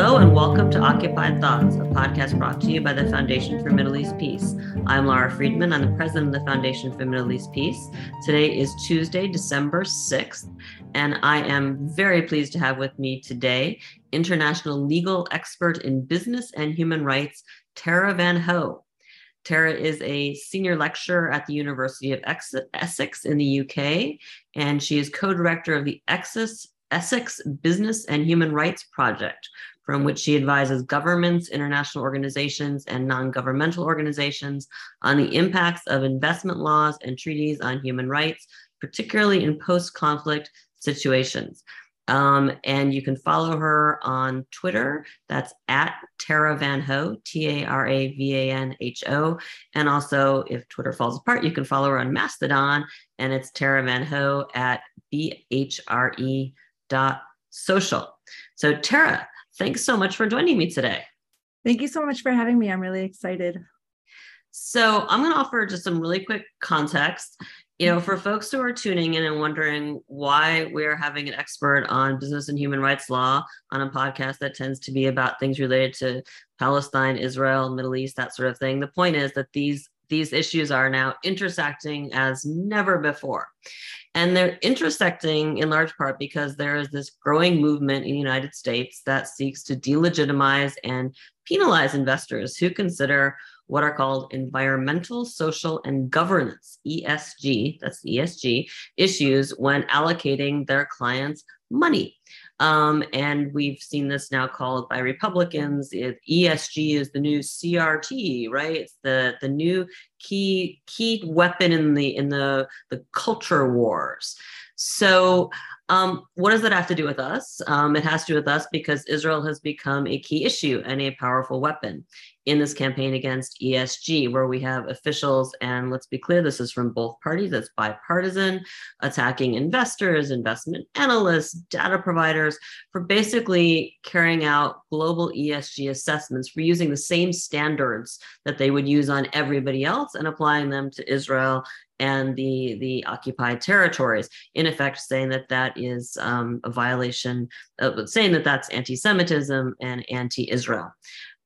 Hello, and welcome to Occupied Thoughts, a podcast brought to you by the Foundation for Middle East Peace. I'm Lara Friedman. I'm the president of the Foundation for Middle East Peace. Today is Tuesday, December 6th, and I am very pleased to have with me today international legal expert in business and human rights, Tara Van Ho. Tara is a senior lecturer at the University of Essex in the UK, and she is co director of the Essex Essex Business and Human Rights Project, from which she advises governments, international organizations, and non governmental organizations on the impacts of investment laws and treaties on human rights, particularly in post conflict situations. Um, and you can follow her on Twitter. That's at Tara Van Ho, T A R A V A N H O. And also, if Twitter falls apart, you can follow her on Mastodon, and it's Tara Van Ho at B H R E dot social. So, Tara, thanks so much for joining me today. Thank you so much for having me. I'm really excited. So, I'm going to offer just some really quick context. You know, for folks who are tuning in and wondering why we're having an expert on business and human rights law on a podcast that tends to be about things related to Palestine, Israel, Middle East, that sort of thing, the point is that these these issues are now intersecting as never before. And they're intersecting in large part because there is this growing movement in the United States that seeks to delegitimize and penalize investors who consider what are called environmental, social, and governance, ESG, that's ESG, issues when allocating their clients' money. Um, and we've seen this now called by Republicans. It, ESG is the new CRT, right? It's the the new key key weapon in the in the the culture wars. So um, what does that have to do with us? Um, it has to do with us because Israel has become a key issue and a powerful weapon in this campaign against ESG, where we have officials, and let's be clear, this is from both parties, it's bipartisan, attacking investors, investment analysts, data providers for basically carrying out global ESG assessments, for using the same standards that they would use on everybody else and applying them to Israel and the the occupied territories. In effect saying that that is um, a violation of saying that that's anti-semitism and anti-israel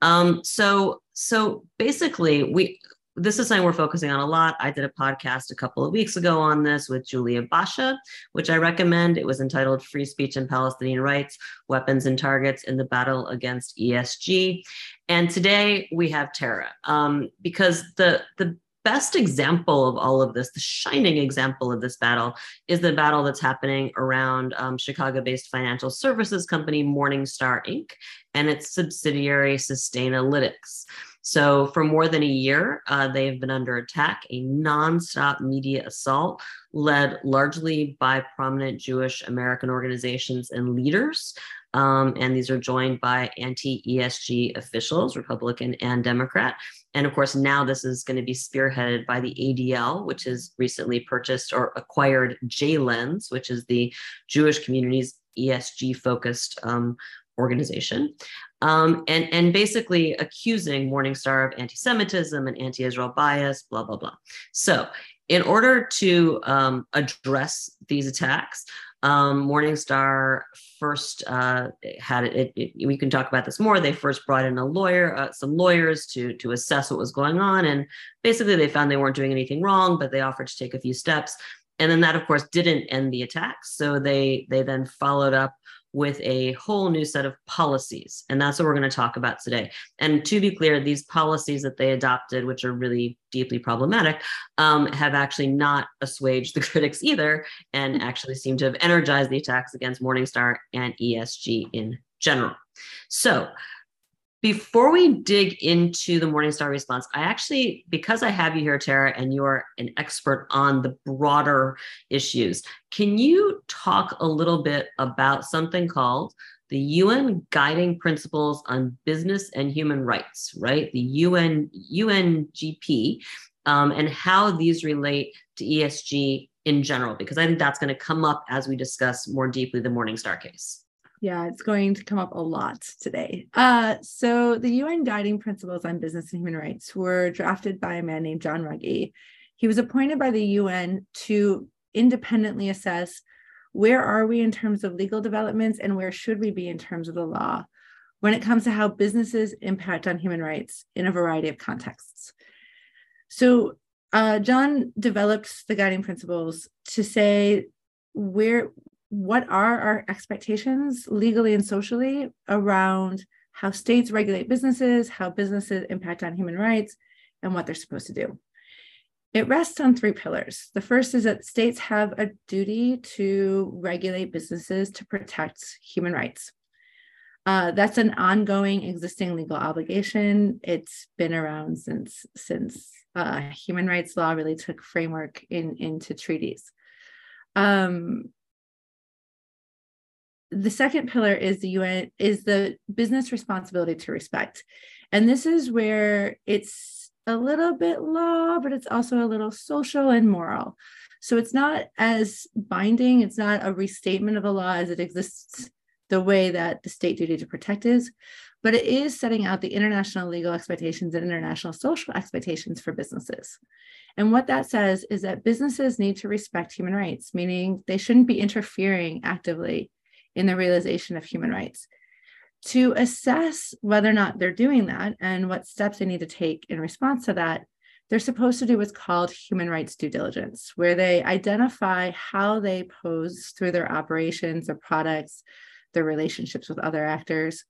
um, so so basically we this is something we're focusing on a lot. I did a podcast a couple of weeks ago on this with Julia Bacha, which I recommend. It was entitled Free Speech and Palestinian Rights Weapons and Targets in the Battle Against ESG. And today we have Tara um, because the, the best example of all of this, the shining example of this battle, is the battle that's happening around um, Chicago based financial services company Morningstar Inc. and its subsidiary Sustainalytics. So, for more than a year, uh, they have been under attack, a nonstop media assault led largely by prominent Jewish American organizations and leaders. Um, and these are joined by anti ESG officials, Republican and Democrat. And of course, now this is going to be spearheaded by the ADL, which has recently purchased or acquired JLens, which is the Jewish community's ESG focused um, organization. Um, and, and basically accusing Morningstar of anti Semitism and anti Israel bias, blah, blah, blah. So, in order to um, address these attacks, um, Morningstar first uh, had it, it, We can talk about this more. They first brought in a lawyer, uh, some lawyers to to assess what was going on, and basically they found they weren't doing anything wrong, but they offered to take a few steps. And then that, of course, didn't end the attacks. So they they then followed up with a whole new set of policies. And that's what we're going to talk about today. And to be clear, these policies that they adopted, which are really deeply problematic, um, have actually not assuaged the critics either, and mm-hmm. actually seem to have energized the attacks against Morningstar and ESG in general. So, before we dig into the Morningstar response, I actually, because I have you here, Tara, and you're an expert on the broader issues, can you talk a little bit about something called the UN Guiding Principles on Business and Human Rights, right? The UN UNGP, um, and how these relate to ESG in general, because I think that's going to come up as we discuss more deeply the Morningstar case. Yeah, it's going to come up a lot today. Uh, so, the UN Guiding Principles on Business and Human Rights were drafted by a man named John Ruggie. He was appointed by the UN to independently assess where are we in terms of legal developments and where should we be in terms of the law. when it comes to how businesses impact on human rights in a variety of contexts. So, uh, John developed the guiding principles to say where what are our expectations legally and socially around how states regulate businesses, how businesses impact on human rights, and what they're supposed to do. It rests on three pillars. The first is that states have a duty to regulate businesses to protect human rights. Uh, that's an ongoing existing legal obligation. It's been around since since uh, human rights law really took framework in into treaties. Um, the second pillar is the UN is the business responsibility to respect, and this is where it's a little bit law, but it's also a little social and moral. So it's not as binding. It's not a restatement of the law as it exists the way that the state duty to protect is, but it is setting out the international legal expectations and international social expectations for businesses. And what that says is that businesses need to respect human rights, meaning they shouldn't be interfering actively in the realization of human rights. To assess whether or not they're doing that and what steps they need to take in response to that, they're supposed to do what's called human rights due diligence, where they identify how they pose through their operations or products their relationships with other actors.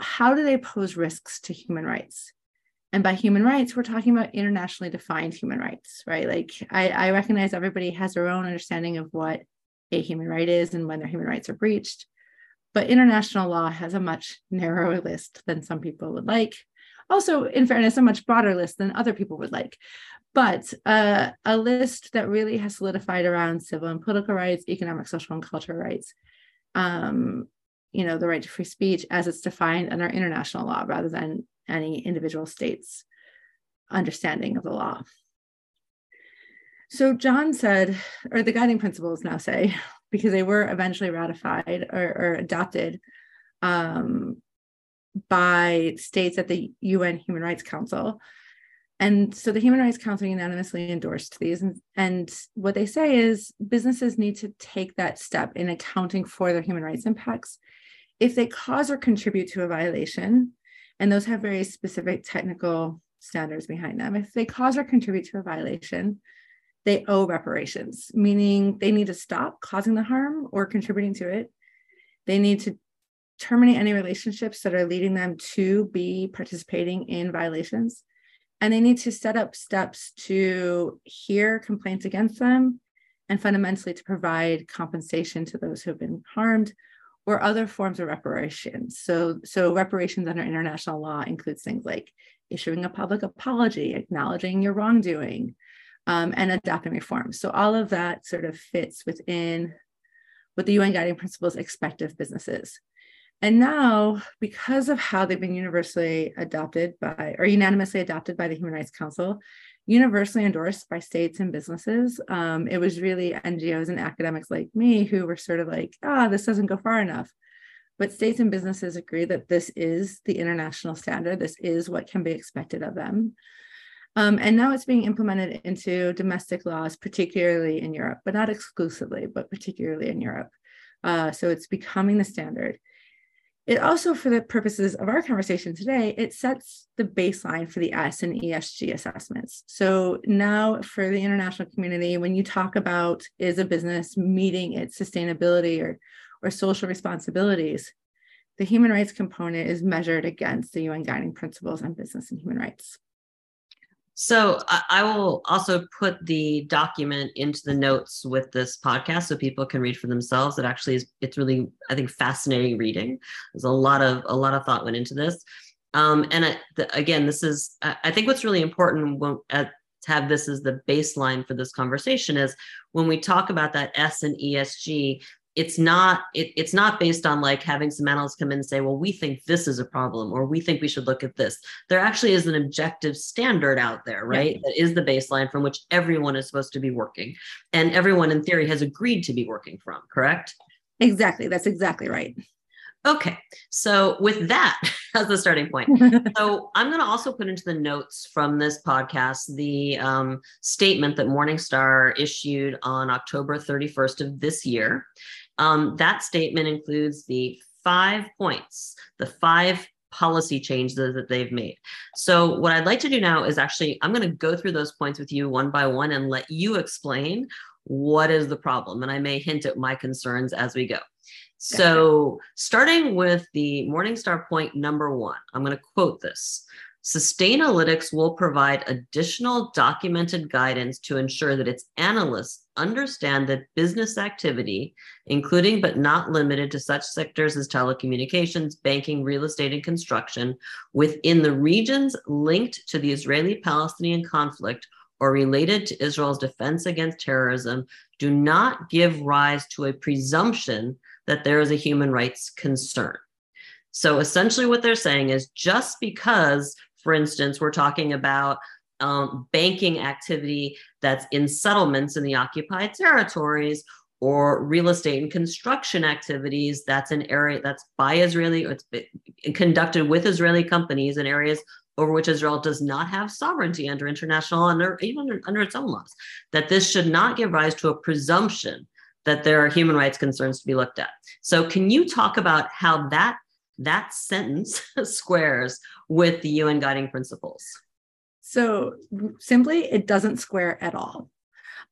How do they pose risks to human rights? And by human rights we're talking about internationally defined human rights right? Like I, I recognize everybody has their own understanding of what a human right is and when their human rights are breached. But international law has a much narrower list than some people would like. Also in fairness a much broader list than other people would like. But uh, a list that really has solidified around civil and political rights economic social and cultural rights um, you know, the right to free speech as it's defined under international law rather than any individual state's understanding of the law. So John said, or the guiding principles now say, because they were eventually ratified or, or adopted um, by states at the UN Human Rights Council, and so the Human Rights Council unanimously endorsed these. And, and what they say is businesses need to take that step in accounting for their human rights impacts. If they cause or contribute to a violation, and those have very specific technical standards behind them, if they cause or contribute to a violation, they owe reparations, meaning they need to stop causing the harm or contributing to it. They need to terminate any relationships that are leading them to be participating in violations and they need to set up steps to hear complaints against them and fundamentally to provide compensation to those who have been harmed or other forms of reparations. So, so reparations under international law includes things like issuing a public apology, acknowledging your wrongdoing, um, and adopting reforms. So all of that sort of fits within what the UN guiding principles expect of businesses. And now, because of how they've been universally adopted by or unanimously adopted by the Human Rights Council, universally endorsed by states and businesses, um, it was really NGOs and academics like me who were sort of like, ah, oh, this doesn't go far enough. But states and businesses agree that this is the international standard, this is what can be expected of them. Um, and now it's being implemented into domestic laws, particularly in Europe, but not exclusively, but particularly in Europe. Uh, so it's becoming the standard. It also, for the purposes of our conversation today, it sets the baseline for the S and ESG assessments. So now for the international community, when you talk about is a business meeting its sustainability or, or social responsibilities, the human rights component is measured against the UN guiding principles on business and human rights. So I, I, will also put the document into the notes with this podcast so people can read for themselves. It actually is it's really I think fascinating reading. There's a lot of a lot of thought went into this. Um, and I, the, again, this is I think what's really important when, at, to have this as the baseline for this conversation is when we talk about that S and ESG, it's not it, it's not based on like having some analysts come in and say well we think this is a problem or we think we should look at this. There actually is an objective standard out there right yeah. that is the baseline from which everyone is supposed to be working and everyone in theory has agreed to be working from correct? Exactly. That's exactly right okay so with that as the starting point so i'm going to also put into the notes from this podcast the um, statement that morningstar issued on october 31st of this year um, that statement includes the five points, the five policy changes that they've made. So, what I'd like to do now is actually, I'm going to go through those points with you one by one and let you explain what is the problem. And I may hint at my concerns as we go. So, starting with the Morningstar point number one, I'm going to quote this. Sustainalytics will provide additional documented guidance to ensure that its analysts understand that business activity, including but not limited to such sectors as telecommunications, banking, real estate, and construction, within the regions linked to the Israeli Palestinian conflict or related to Israel's defense against terrorism, do not give rise to a presumption that there is a human rights concern. So essentially, what they're saying is just because for instance, we're talking about um, banking activity that's in settlements in the occupied territories or real estate and construction activities that's an area that's by Israeli, or it's conducted with Israeli companies in areas over which Israel does not have sovereignty under international under even under its own laws. That this should not give rise to a presumption that there are human rights concerns to be looked at. So, can you talk about how that that sentence squares with the UN guiding principles? So simply, it doesn't square at all.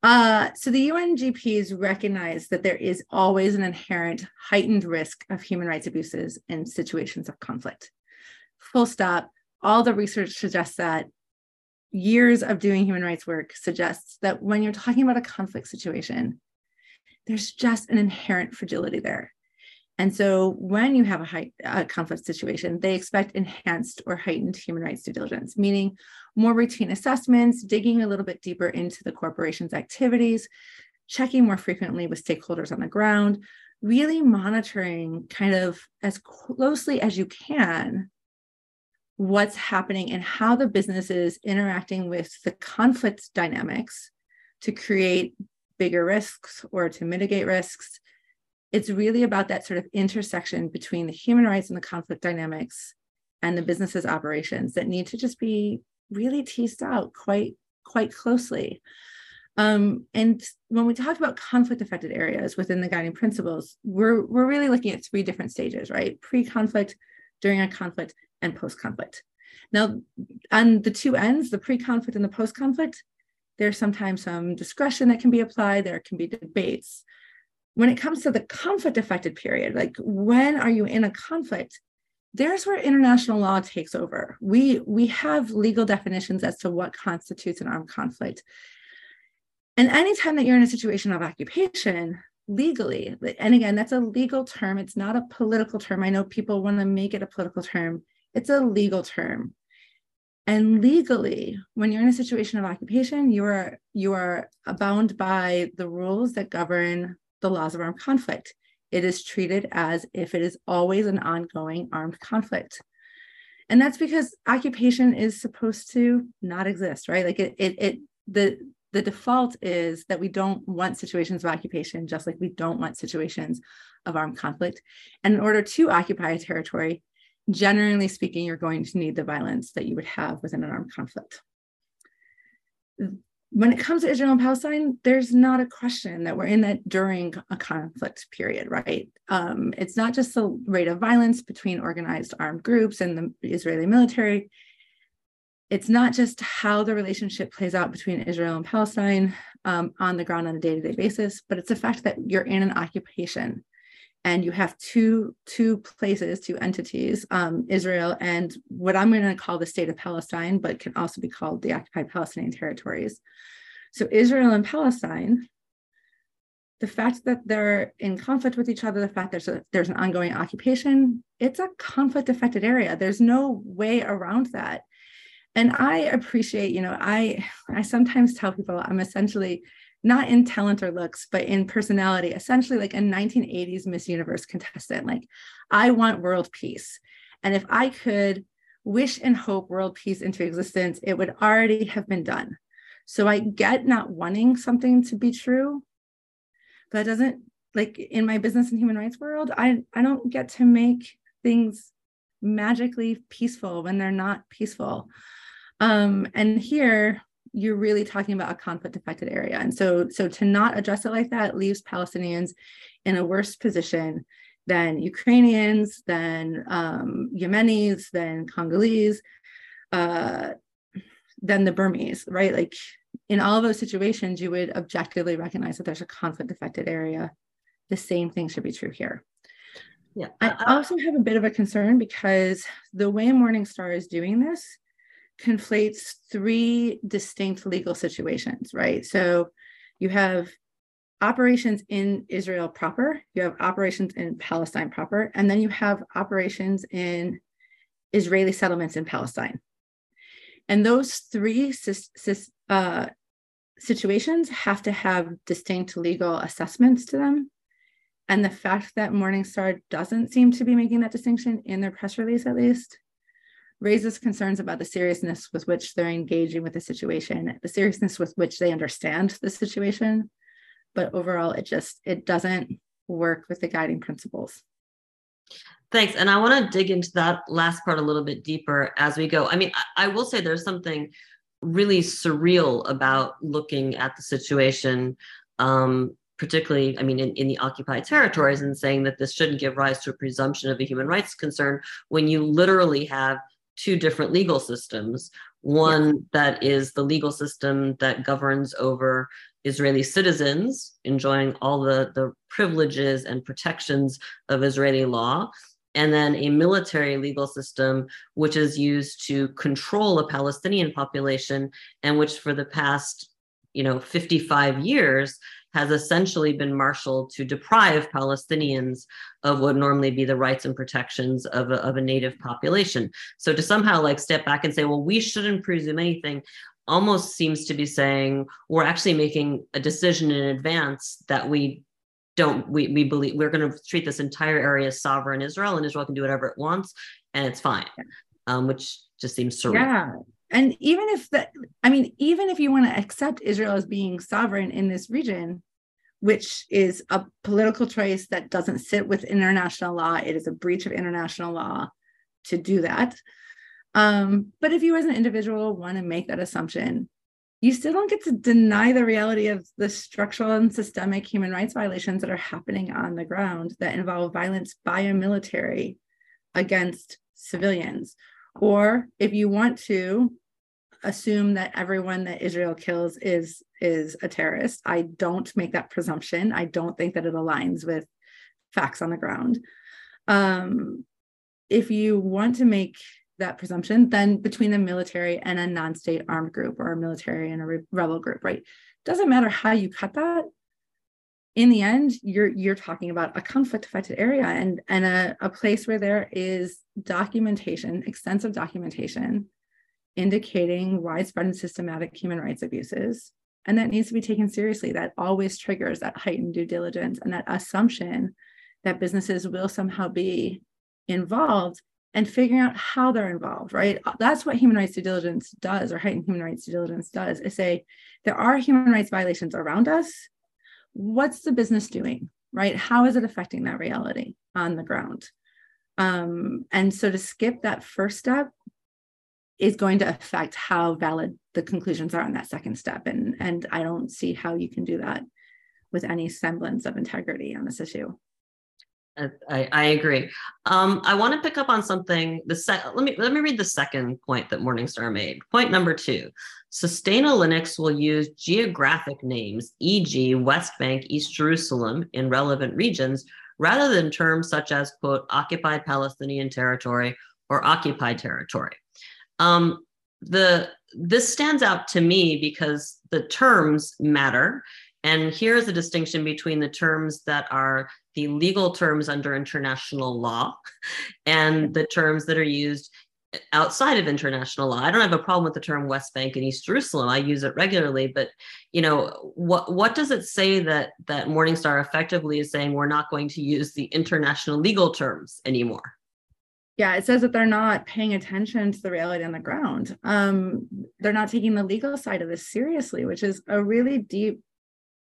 Uh, so the UNGPs recognize that there is always an inherent heightened risk of human rights abuses in situations of conflict. Full stop. All the research suggests that. Years of doing human rights work suggests that when you're talking about a conflict situation, there's just an inherent fragility there. And so when you have a, high, a conflict situation, they expect enhanced or heightened human rights due diligence, meaning more routine assessments, digging a little bit deeper into the corporation's activities, checking more frequently with stakeholders on the ground, really monitoring kind of as closely as you can what's happening and how the business is interacting with the conflict dynamics to create bigger risks or to mitigate risks. It's really about that sort of intersection between the human rights and the conflict dynamics and the business's operations that need to just be really teased out quite quite closely. Um, and when we talk about conflict affected areas within the guiding principles we're we're really looking at three different stages right? Pre-conflict during a conflict and post-conflict. Now on the two ends the pre-conflict and the post-conflict there's sometimes some discretion that can be applied there can be debates when it comes to the conflict affected period, like when are you in a conflict? There's where international law takes over. We we have legal definitions as to what constitutes an armed conflict. And anytime that you're in a situation of occupation, legally, and again, that's a legal term, it's not a political term. I know people want to make it a political term. It's a legal term. And legally, when you're in a situation of occupation, you are you are bound by the rules that govern the laws of armed conflict. It is treated as if it is always an ongoing armed conflict. And that's because occupation is supposed to not exist, right? Like it, it, it the the default is that we don't want situations of occupation, just like we don't want situations of armed conflict. And in order to occupy a territory, generally speaking, you're going to need the violence that you would have within an armed conflict when it comes to Israel and Palestine, there's not a question that we're in that during a conflict period, right? Um, it's not just the rate of violence between organized armed groups and the Israeli military. It's not just how the relationship plays out between Israel and Palestine um, on the ground on a day-to-day basis, but it's the fact that you're in an occupation and you have two two places two entities um, israel and what i'm going to call the state of palestine but can also be called the occupied palestinian territories. So israel and palestine the fact that they're in conflict with each other the fact there's a, there's an ongoing occupation it's a conflict affected area. There's no way around that. And i appreciate you know i i sometimes tell people i'm essentially not in talent or looks, but in personality, essentially like a 1980s Miss Universe contestant. Like, I want world peace. And if I could wish and hope world peace into existence, it would already have been done. So I get not wanting something to be true, but that doesn't like in my business and human rights world, I, I don't get to make things magically peaceful when they're not peaceful. Um, and here you're really talking about a conflict affected area. And so, so to not address it like that leaves Palestinians in a worse position than Ukrainians, than um, Yemenis, than Congolese, uh, then the Burmese, right? Like in all of those situations, you would objectively recognize that there's a conflict affected area. The same thing should be true here. Yeah. I also have a bit of a concern because the way Morningstar is doing this conflates three distinct legal situations, right? So you have operations in Israel proper, you have operations in Palestine proper, and then you have operations in Israeli settlements in Palestine. And those three uh, situations have to have distinct legal assessments to them. And the fact that Morningstar doesn't seem to be making that distinction in their press release, at least, raises concerns about the seriousness with which they're engaging with the situation, the seriousness with which they understand the situation. But overall, it just it doesn't work with the guiding principles. Thanks. And I want to dig into that last part a little bit deeper as we go. I mean, I, I will say there's something really surreal about looking at the situation, um, particularly, I mean, in, in the occupied territories and saying that this shouldn't give rise to a presumption of a human rights concern when you literally have two different legal systems. One that is the legal system that governs over Israeli citizens enjoying all the, the privileges and protections of Israeli law, and then a military legal system which is used to control a Palestinian population and which for the past you know 55 years has essentially been marshaled to deprive Palestinians of what normally be the rights and protections of a, of a native population. So to somehow like step back and say, well, we shouldn't presume anything almost seems to be saying we're actually making a decision in advance that we don't we, we believe we're going to treat this entire area as sovereign Israel and Israel can do whatever it wants and it's fine, um, which just seems surreal. Yeah. And even if that, I mean, even if you want to accept Israel as being sovereign in this region, which is a political choice that doesn't sit with international law, it is a breach of international law to do that. Um, but if you as an individual want to make that assumption, you still don't get to deny the reality of the structural and systemic human rights violations that are happening on the ground that involve violence by a military against civilians. Or if you want to assume that everyone that Israel kills is is a terrorist, I don't make that presumption. I don't think that it aligns with facts on the ground. Um, if you want to make that presumption then between the military and a non-state armed group or a military and a re- rebel group right doesn't matter how you cut that in the end you're you're talking about a conflict affected area and and a, a place where there is documentation extensive documentation indicating widespread and systematic human rights abuses and that needs to be taken seriously that always triggers that heightened due diligence and that assumption that businesses will somehow be involved and figuring out how they're involved, right? That's what human rights due diligence does, or heightened human rights due diligence does, is say there are human rights violations around us. What's the business doing, right? How is it affecting that reality on the ground? Um, and so to skip that first step is going to affect how valid the conclusions are on that second step. And, and I don't see how you can do that with any semblance of integrity on this issue. I, I agree. Um, I want to pick up on something. The sec- let me let me read the second point that Morningstar made. Point number two: Sustainalytics will use geographic names, e.g., West Bank, East Jerusalem, in relevant regions, rather than terms such as "quote occupied Palestinian territory" or "occupied territory." Um, the this stands out to me because the terms matter and here's a distinction between the terms that are the legal terms under international law and the terms that are used outside of international law. I don't have a problem with the term West Bank and East Jerusalem. I use it regularly, but you know, what what does it say that that Morningstar effectively is saying we're not going to use the international legal terms anymore? Yeah, it says that they're not paying attention to the reality on the ground. Um, they're not taking the legal side of this seriously, which is a really deep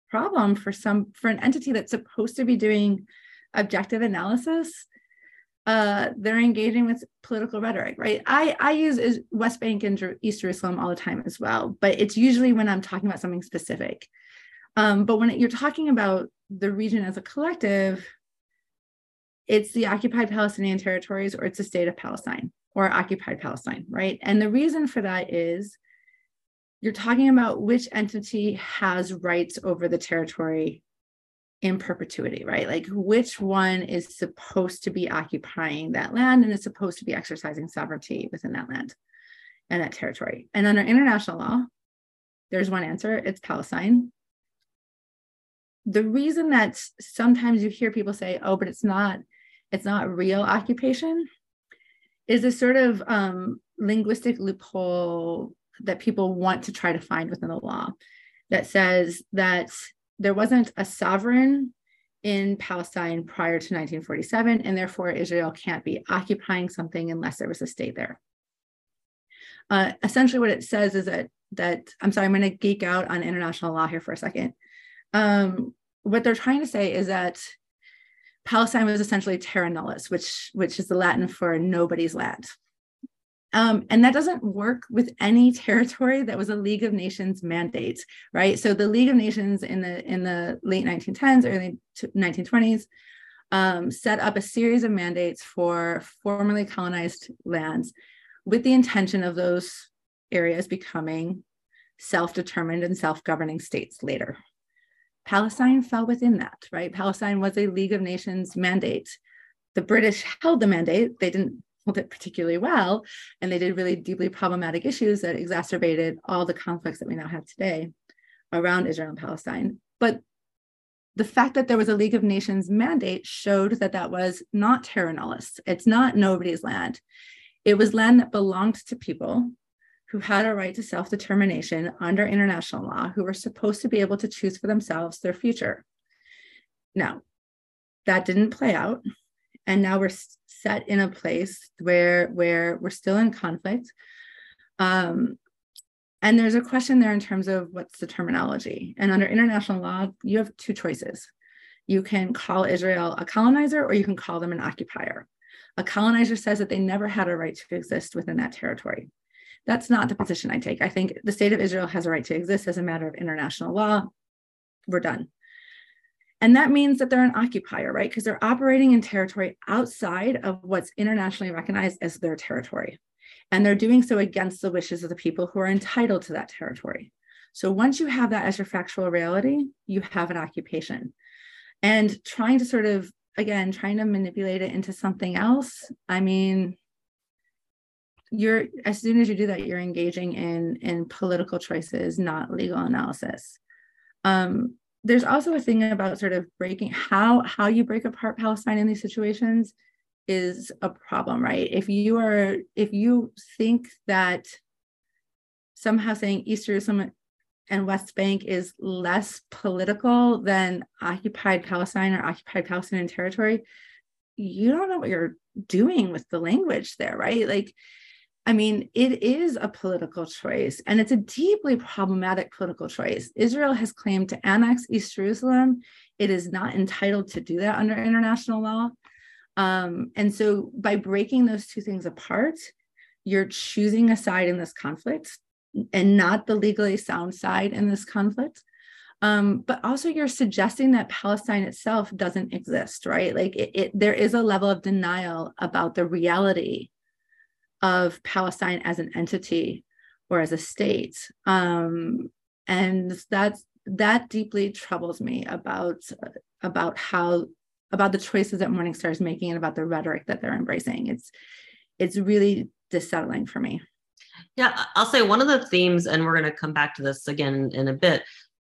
problem for some for an entity that's supposed to be doing objective analysis uh, they're engaging with political rhetoric, right? I, I use West Bank and East Jerusalem all the time as well, but it's usually when I'm talking about something specific. Um, but when you're talking about the region as a collective, it's the occupied Palestinian territories or it's the state of Palestine or occupied Palestine, right? And the reason for that is you're talking about which entity has rights over the territory in perpetuity, right? Like which one is supposed to be occupying that land and is supposed to be exercising sovereignty within that land and that territory. And under international law, there's one answer it's Palestine. The reason that sometimes you hear people say, oh, but it's not, it's not real occupation is a sort of um, linguistic loophole that people want to try to find within the law that says that there wasn't a sovereign in Palestine prior to 1947, and therefore Israel can't be occupying something unless there was a state there. Uh, essentially, what it says is that that I'm sorry, I'm going to geek out on international law here for a second. Um, what they're trying to say is that Palestine was essentially terra nullius, which which is the Latin for nobody's land. Um, and that doesn't work with any territory that was a League of Nations mandate, right? So the League of Nations in the in the late 1910s, early 1920s, um, set up a series of mandates for formerly colonized lands with the intention of those areas becoming self-determined and self-governing states later. Palestine fell within that, right? Palestine was a League of Nations mandate. The British held the mandate. They didn't hold it particularly well, and they did really deeply problematic issues that exacerbated all the conflicts that we now have today around Israel and Palestine. But the fact that there was a League of Nations mandate showed that that was not terra nullius. It's not nobody's land. It was land that belonged to people who had a right to self determination under international law, who were supposed to be able to choose for themselves their future. Now, that didn't play out. And now we're set in a place where, where we're still in conflict. Um, and there's a question there in terms of what's the terminology. And under international law, you have two choices. You can call Israel a colonizer or you can call them an occupier. A colonizer says that they never had a right to exist within that territory. That's not the position I take. I think the state of Israel has a right to exist as a matter of international law. We're done. And that means that they're an occupier, right? Because they're operating in territory outside of what's internationally recognized as their territory. And they're doing so against the wishes of the people who are entitled to that territory. So once you have that as your factual reality, you have an occupation. And trying to sort of again trying to manipulate it into something else i mean you're as soon as you do that you're engaging in in political choices not legal analysis um, there's also a thing about sort of breaking how how you break apart palestine in these situations is a problem right if you are if you think that somehow saying east jerusalem and West Bank is less political than occupied Palestine or occupied Palestinian territory, you don't know what you're doing with the language there, right? Like, I mean, it is a political choice and it's a deeply problematic political choice. Israel has claimed to annex East Jerusalem. It is not entitled to do that under international law. Um, and so by breaking those two things apart, you're choosing a side in this conflict and not the legally sound side in this conflict. Um, but also you're suggesting that Palestine itself doesn't exist, right? Like it, it, there is a level of denial about the reality of Palestine as an entity or as a state. Um, and that's that deeply troubles me about about how about the choices that Morningstar is making and about the rhetoric that they're embracing. It's it's really dissettling for me. Yeah, I'll say one of the themes, and we're going to come back to this again in a bit,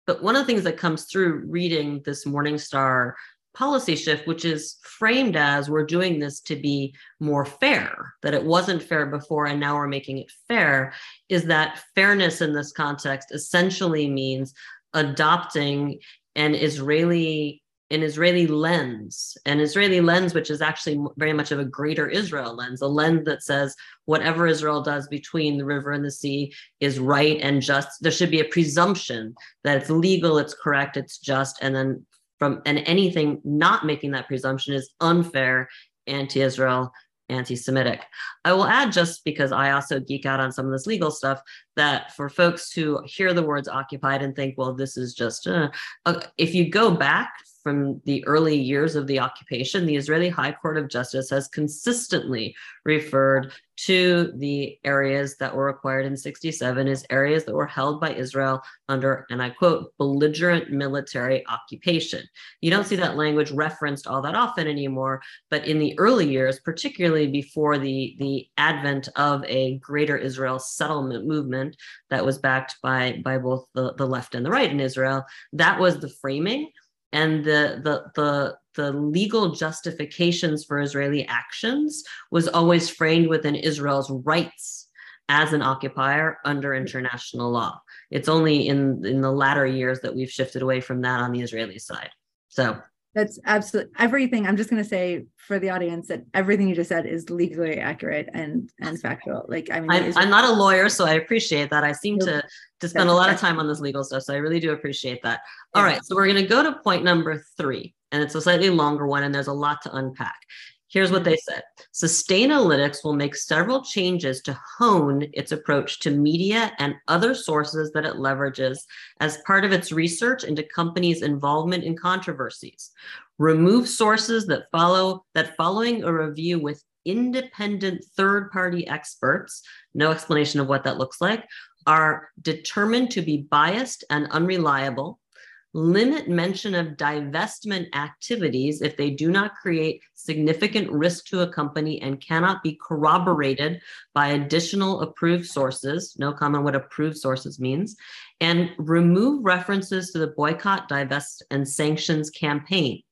but one of the things that comes through reading this Morningstar policy shift, which is framed as we're doing this to be more fair, that it wasn't fair before and now we're making it fair, is that fairness in this context essentially means adopting an Israeli an Israeli lens, an Israeli lens, which is actually very much of a greater Israel lens, a lens that says whatever Israel does between the river and the sea is right and just. There should be a presumption that it's legal, it's correct, it's just, and then from and anything not making that presumption is unfair, anti-Israel, anti Semitic. I will add, just because I also geek out on some of this legal stuff, that for folks who hear the words occupied and think, well, this is just, uh, uh, if you go back from the early years of the occupation, the Israeli High Court of Justice has consistently referred to the areas that were acquired in 67 as areas that were held by Israel under, and I quote, belligerent military occupation. You don't see that language referenced all that often anymore, but in the early years, particularly before the, the advent of a greater Israel settlement movement that was backed by, by both the, the left and the right in Israel, that was the framing and the the the the legal justifications for Israeli actions was always framed within Israel's rights as an occupier under international law. It's only in in the latter years that we've shifted away from that on the Israeli side. So that's absolutely everything. I'm just going to say for the audience that everything you just said is legally accurate and and factual. Like I mean, I'm, I'm not a lawyer, so I appreciate that. I seem to to spend a lot of time on this legal stuff, so I really do appreciate that. All right, so we're going to go to point number three, and it's a slightly longer one, and there's a lot to unpack. Here's what they said Sustainalytics will make several changes to hone its approach to media and other sources that it leverages as part of its research into companies' involvement in controversies. Remove sources that follow that following a review with independent third party experts, no explanation of what that looks like, are determined to be biased and unreliable limit mention of divestment activities if they do not create significant risk to a company and cannot be corroborated by additional approved sources. No comment what approved sources means. And remove references to the boycott, divest, and sanctions campaign.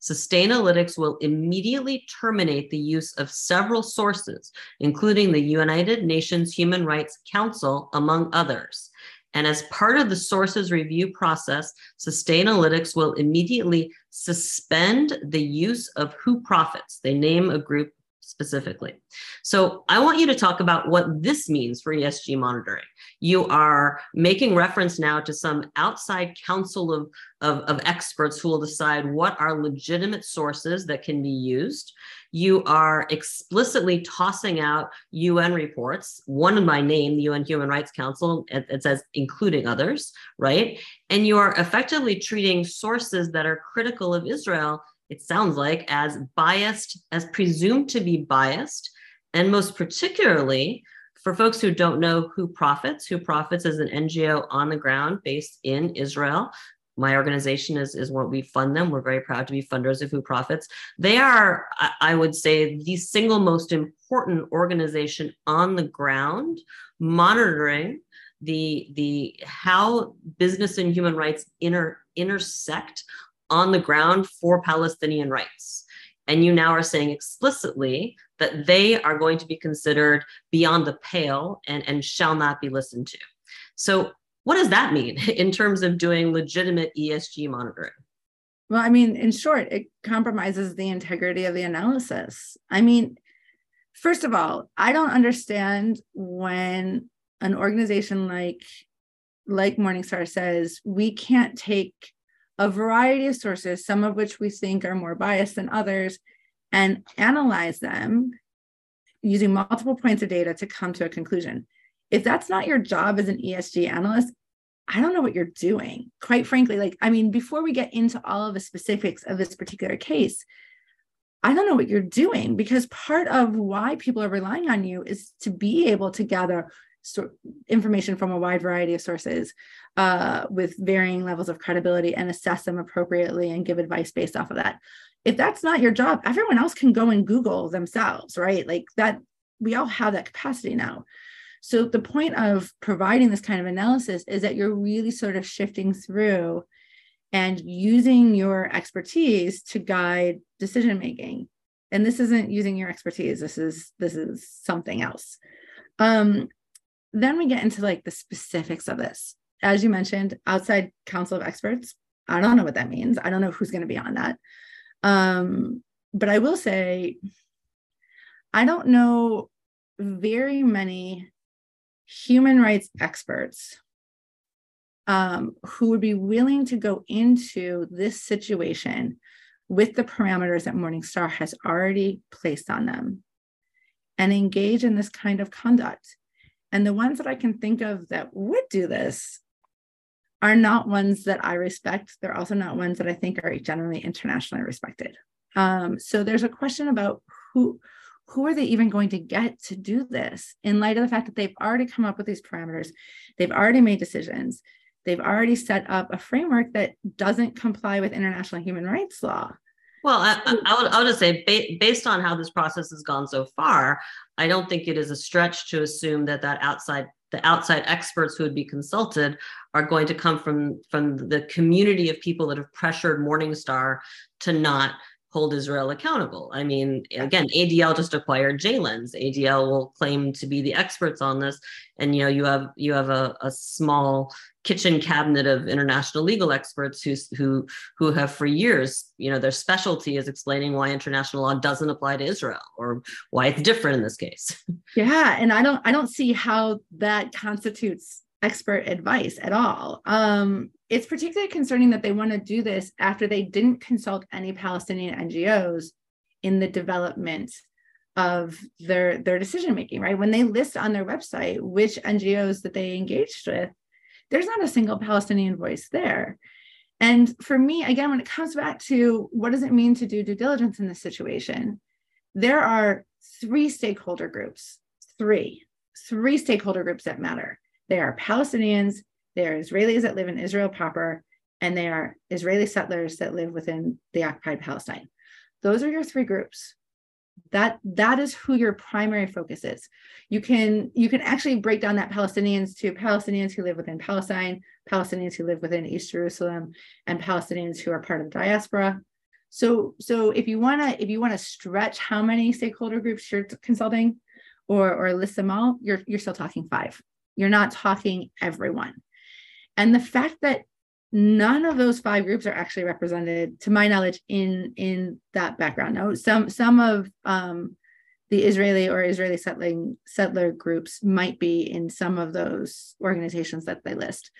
Sustainalytics will immediately terminate the use of several sources, including the United Nations Human Rights Council, among others. And as part of the sources review process, Sustainalytics will immediately suspend the use of who profits. They name a group specifically. So I want you to talk about what this means for ESG monitoring. You are making reference now to some outside council of, of, of experts who will decide what are legitimate sources that can be used you are explicitly tossing out UN reports, one by name, the UN Human Rights Council, it, it, says including others, right? And you are effectively treating sources that are critical of Israel, it sounds like, as biased, as presumed to be biased, and most particularly, for folks who don't know who profits, who profits is an NGO on the ground based in Israel my organization is, is what we fund them. We're very proud to be funders of Who Profits. They are, I would say, the single most important organization on the ground monitoring the the how business and human rights inter, intersect on the ground for Palestinian rights. And you now are saying explicitly that they are going to be considered beyond the pale and, and shall not be listened to. So what does that mean in terms of doing legitimate ESG monitoring? Well, I mean, in short, it compromises the integrity of the analysis. I mean, first of all, I don't understand when an organization like like Morningstar says we can't take a variety of sources, some of which we think are more biased than others, and analyze them using multiple points of data to come to a conclusion. If that's not your job as an ESG analyst, I don't know what you're doing. Quite frankly, like, I mean, before we get into all of the specifics of this particular case, I don't know what you're doing because part of why people are relying on you is to be able to gather information from a wide variety of sources uh, with varying levels of credibility and assess them appropriately and give advice based off of that. If that's not your job, everyone else can go and Google themselves, right? Like that, we all have that capacity now. So the point of providing this kind of analysis is that you're really sort of shifting through and using your expertise to guide decision making. And this isn't using your expertise. This is this is something else. Um, then we get into like the specifics of this. As you mentioned, outside council of experts. I don't know what that means. I don't know who's going to be on that. Um, but I will say, I don't know very many human rights experts um, who would be willing to go into this situation with the parameters that Morningstar has already placed on them. and engage in this kind of conduct. And the ones that I can think of that would do this are not ones that I respect. They're also not ones that I think are generally internationally respected. Um, so there's a question about who who are they even going to get to do this in light of the fact that they've already come up with these parameters, they've already made decisions, they've already set up a framework that doesn't comply with international human rights law. Well, I, hmm. I, would, I would just say, ba- based on how this process has gone so far, I don't think it is a stretch to assume that that outside the outside experts who would be consulted are going to come from from the community of people that have pressured Morningstar to not hold Israel accountable. I mean, again, ADL just acquired JLens. ADL will claim to be the experts on this, and you know, you have you have a, a small kitchen cabinet of international legal experts who who who have for years, you know, their specialty is explaining why international law doesn't apply to Israel or why it's different in this case. Yeah, and I don't I don't see how that constitutes expert advice at all. Um, it's particularly concerning that they want to do this after they didn't consult any Palestinian NGOs in the development of their their decision making. Right when they list on their website which NGOs that they engaged with, there's not a single Palestinian voice there. And for me, again, when it comes back to what does it mean to do due diligence in this situation, there are three stakeholder groups, three, three stakeholder groups that matter. They are Palestinians, they are Israelis that live in Israel proper, and they are Israeli settlers that live within the occupied Palestine. Those are your three groups. That that is who your primary focus is. You can you can actually break down that Palestinians to Palestinians who live within Palestine, Palestinians who live within East Jerusalem, and Palestinians who are part of the diaspora. So so if you want to if you want to stretch how many stakeholder groups you're consulting or or list them all, you're you're still talking five. You're not talking everyone. And the fact that none of those five groups are actually represented, to my knowledge, in in that background. Now, some some of um, the Israeli or Israeli settling settler groups might be in some of those organizations that they list,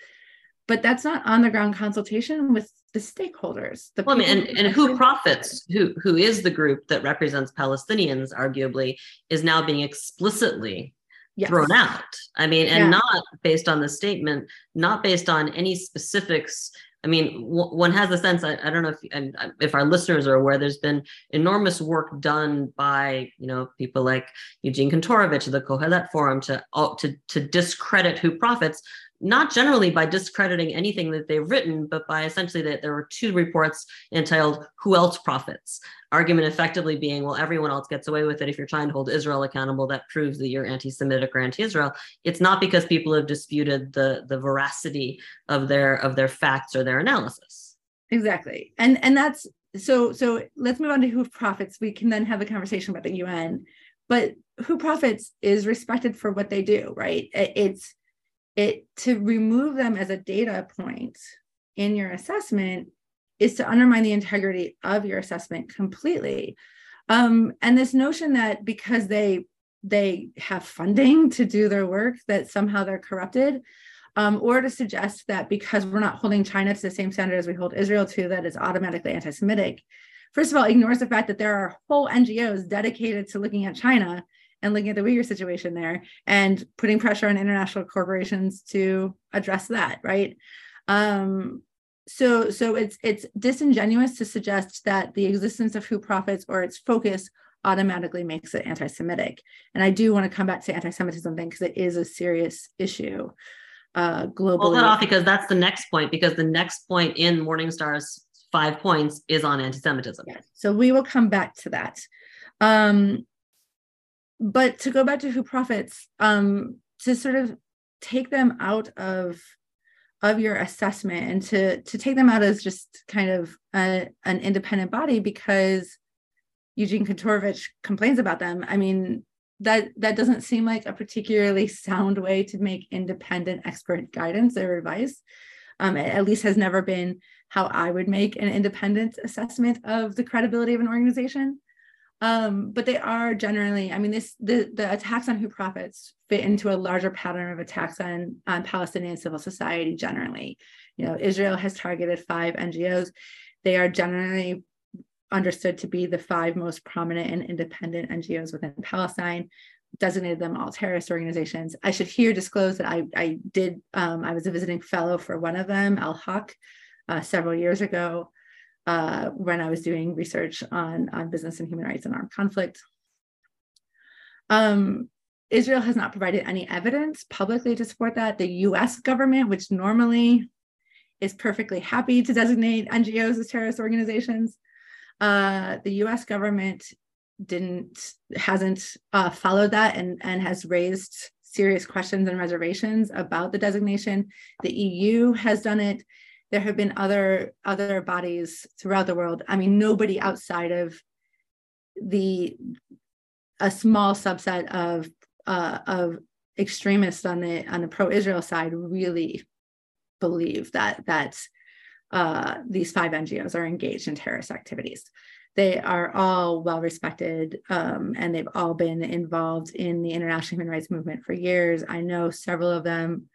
but that's not on the ground consultation with the stakeholders. The well, I mean, and, and who profits, who who is the group that represents Palestinians, arguably, is now being explicitly yes. thrown out. I mean, and yeah. not based on the statement, not based on any specifics. I mean, w- one has a sense. I, I don't know if and uh, if our listeners are aware. There's been enormous work done by you know people like Eugene Kontorovich, of the Kohelet Forum, to to to discredit who profits not generally by discrediting anything that they've written, but by essentially that there were two reports entitled Who Else Profits? Argument effectively being, well, everyone else gets away with it. If you're trying to hold Israel accountable, that proves that you're anti Semitic or anti Israel. It's not because people have disputed the, the veracity of their of their facts or their analysis. Exactly. And and that's so so let's move on to who profits. We can then have a conversation about the UN. But who profits is respected for what they do, right? It's it to remove them as a data point in your assessment is to undermine the integrity of your assessment completely. Um, and this notion that because they they have funding to do their work that somehow they're corrupted um, or to suggest that because we're not holding china to the same standard as we hold israel to that is automatically anti-semitic. First of all ignores the fact that there are whole ngos dedicated to looking at china and looking at the Uyghur situation there and putting pressure on international corporations to address that, right? Um, so so it's it's disingenuous to suggest that the existence of who profits or its focus automatically makes it anti-Semitic. And I do want to come back to anti-Semitism thing because it is a serious issue uh, globally. Well, off because that's the next point. Because the next point in Morningstar's five points is on anti-Semitism. Yes. So we will come back to that. Um, but to go back to who profits um to sort of take them out of of your assessment and to to take them out as just kind of a, an independent body because Eugene Kontorovich complains about them. I mean, that that doesn't seem like a particularly sound way to make independent expert guidance or advice. Um, at least has never been how I would make an independent assessment of the credibility of an organization. Um, but they are generally, I mean, this the the attacks on who profits fit into a larger pattern of attacks on on Palestinian civil society generally. You know, Israel has targeted five NGOs. They are generally understood to be the five most prominent and independent NGOs within Palestine, designated them all terrorist organizations. I should here disclose that I, I did, um, I was a visiting fellow for one of them, Al Haq, uh, several years ago uh, when I was doing research on, on business and human rights and armed conflict. Um, Israel has not provided any evidence publicly to support that. The US government, which normally is perfectly happy to designate NGOs as terrorist organizations, uh, the US government didn't hasn't uh, followed that and, and has raised serious questions and reservations about the designation. The EU has done it. There have been other other bodies throughout the world. I mean, nobody outside of the a small subset of uh, of extremists on the on the pro-Israel side really believe that that uh, these five NGOs are engaged in terrorist activities. They are all well respected um, and they've all been involved in the international human rights movement for years. I know several of them.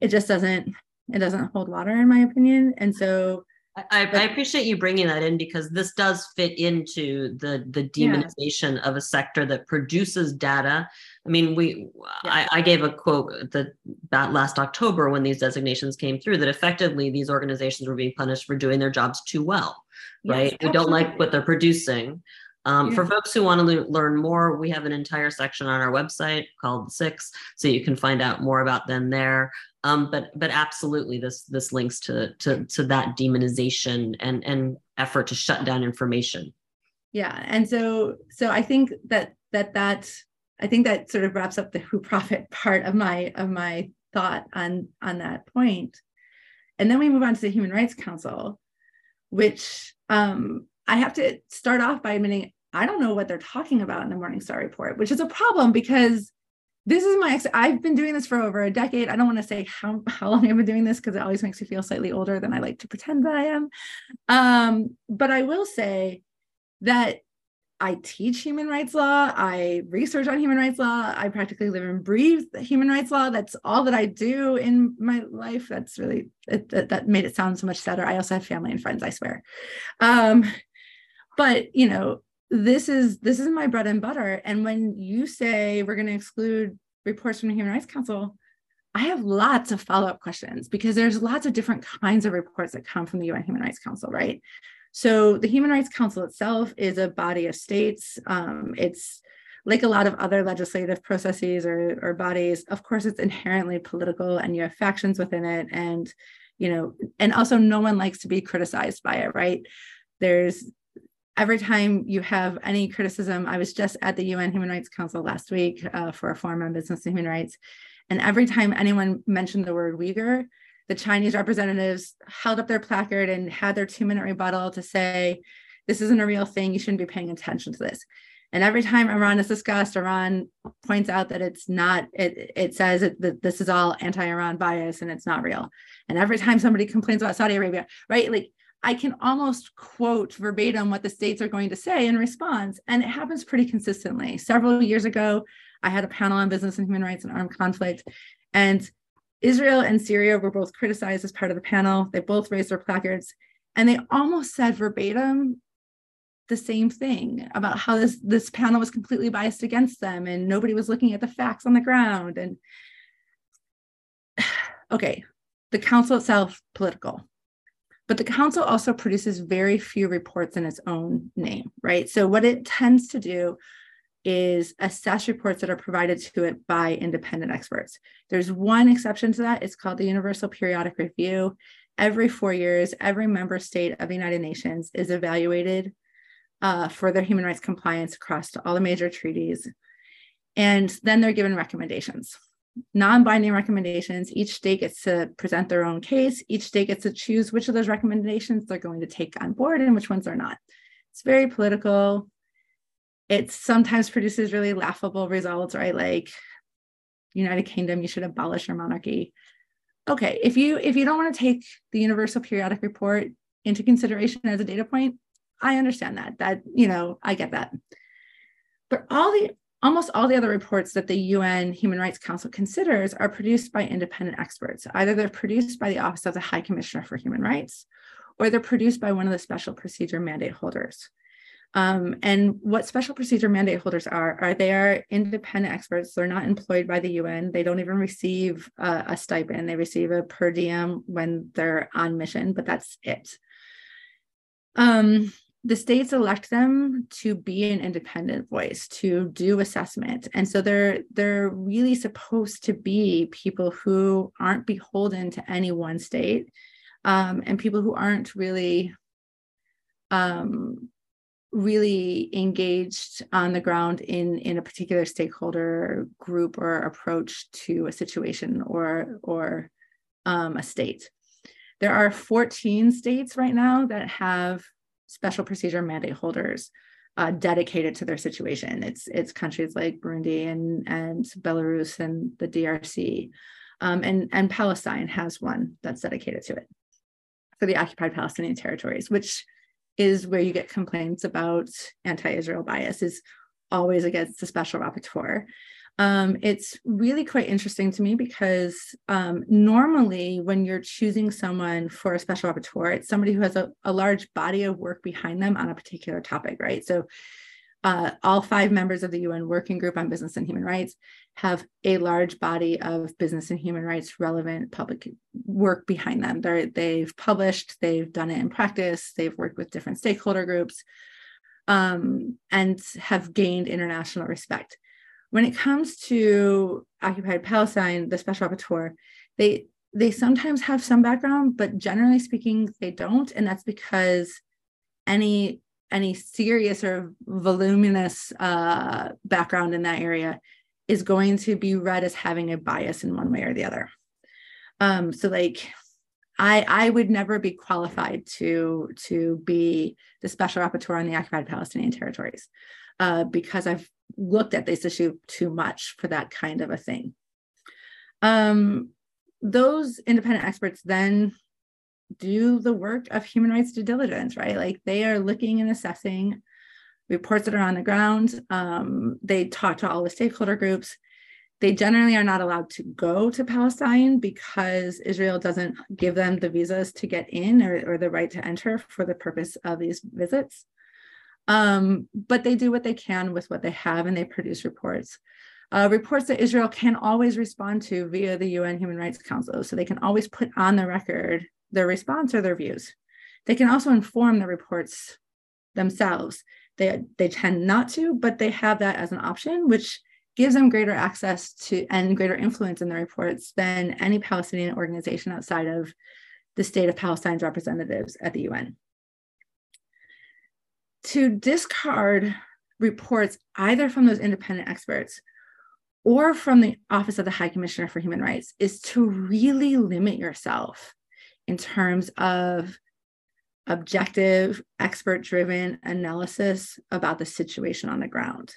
It just doesn't it doesn't hold water in my opinion, and so I, I, appreciate you bringing that in because this does fit into the the demonization yeah. of a sector that produces data. I mean, we yeah. I, I, gave a quote that that last October when these designations came through that effectively these organizations were being punished for doing their jobs too well, yes, right? Absolutely. We don't like what they're producing. Um, yeah. For folks who want to le- learn more, we have an entire section on our website called Six, so you can find out more about them there. Um, but but absolutely, this this links to to to that demonization and and effort to shut down information. Yeah, and so so I think that that that I think that sort of wraps up the who profit part of my of my thought on on that point. And then we move on to the Human Rights Council, which um, I have to start off by admitting I don't know what they're talking about in the Morningstar report, which is a problem because this is my ex- I've been doing this for over a decade. I don't want to say how, how long I've been doing this because it always makes me feel slightly older than I like to pretend that I am. Um, but I will say that I teach human rights law. I research on human rights law. I practically live and breathe human rights law. That's all that I do in my life. That's really it, that, that made it sound so much sadder. I also have family and friends. I swear. Um, but you know, this is this is my bread and butter. And when you say we're going to exclude reports from the human rights council i have lots of follow-up questions because there's lots of different kinds of reports that come from the un human rights council right? So the human rights council itself is a body of states. Um, it's like a lot of other legislative processes or, or bodies of course it's inherently political and you have factions within it and you know and also no one likes to be criticized by it right? There's every time you have any criticism, I was just at the UN Human Rights Council last week uh, for a forum on business and human rights. And every time anyone mentioned the word Uyghur, the Chinese representatives held up their placard and had their two minute rebuttal to say, this isn't a real thing. You shouldn't be paying attention to this. And every time Iran is discussed, Iran points out that it's not, it, it says that this is all anti Iran bias and it's not real. And every time somebody complains about Saudi Arabia, right? Like I can almost quote verbatim what the states are going to say in response. And it happens pretty consistently. Several years ago, I had a panel on business and human rights and armed conflict. And Israel and Syria were both criticized as part of the panel. They both raised their placards and they almost said verbatim the same thing about how this this panel was completely biased against them and nobody was looking at the facts on the ground and okay the council itself political but the council also produces very few reports in its own name, right? So what it tends to do is assess reports that are provided to it by independent experts. There's one exception to that. It's called the Universal Periodic Review. Every four years, every member state of the United Nations is evaluated uh, for their human rights compliance across all the major treaties. And then they're given recommendations non-binding recommendations. Each state gets to present their own case. Each state gets to choose which of those recommendations they're going to take on board and which ones are not. It's very political. It sometimes produces really laughable results, right? Like United Kingdom, you should abolish your monarchy. Okay, if you if you don't want to take the Universal Periodic Report into consideration as a data point, I understand that. That you know, I get that. But all the Almost all the other reports that the UN Human Rights Council considers are produced by independent experts. Either they're produced by the Office of the High Commissioner for Human Rights, or they're produced by one of the special procedure mandate holders. Um, and what special procedure mandate holders are, are they are independent experts. They're not employed by the UN. They don't even receive a, a stipend. They receive a per diem when they're on mission, but that's it. Um, the states elect them to be an independent voice to do assessment. And so they're they're really supposed to be people who aren't beholden to any one state um, and people who aren't really um, really engaged on the ground in in a particular stakeholder group or approach to a situation or or um, a state. There are 14 states right now that have special procedure mandate holders uh, dedicated to their situation. It's it's countries like Burundi and and Belarus and the DRC, um, and and Palestine has one that's dedicated to it for the occupied Palestinian territories, which is where you get complaints about anti-Israel bias is always against the special rapporteur um, it's really quite interesting to me because um, normally when you're choosing someone for a special rapporteur, it's somebody who has a, a large body of work behind them on a particular topic, right? So uh, all five members of the UN Working Group on Business and Human Rights have a large body of business and human rights relevant public work behind them. They're, they've published, they've done it in practice, they've worked with different stakeholder groups, um, and have gained international respect when it comes to occupied Palestine, the special rapporteur, they they sometimes have some background, but generally speaking, they don't, and that's because any any serious or voluminous uh, background in that area is going to be read as having a bias in one way or the other. Um, so, like, I I would never be qualified to to be the special rapporteur on the occupied Palestinian territories uh, because I've looked at this issue too much for that kind of a thing. Um, those independent experts then do the work of human rights due diligence, right? Like they are looking and assessing reports that are on the ground. Um, they talk to all the stakeholder groups. They generally are not allowed to go to Palestine because Israel doesn't give them the visas to get in or, or the right to enter for the purpose of these visits. Um, but they do what they can with what they have and they produce reports. Uh, reports that Israel can always respond to via the UN Human Rights Council. So they can always put on the record their response or their views. They can also inform the reports themselves. They, they tend not to, but they have that as an option, which gives them greater access to and greater influence in the reports than any Palestinian organization outside of the state of Palestine's representatives at the UN to discard reports either from those independent experts or from the Office of the High Commissioner for Human Rights is to really limit yourself in terms of objective, expert driven analysis about the situation on the ground.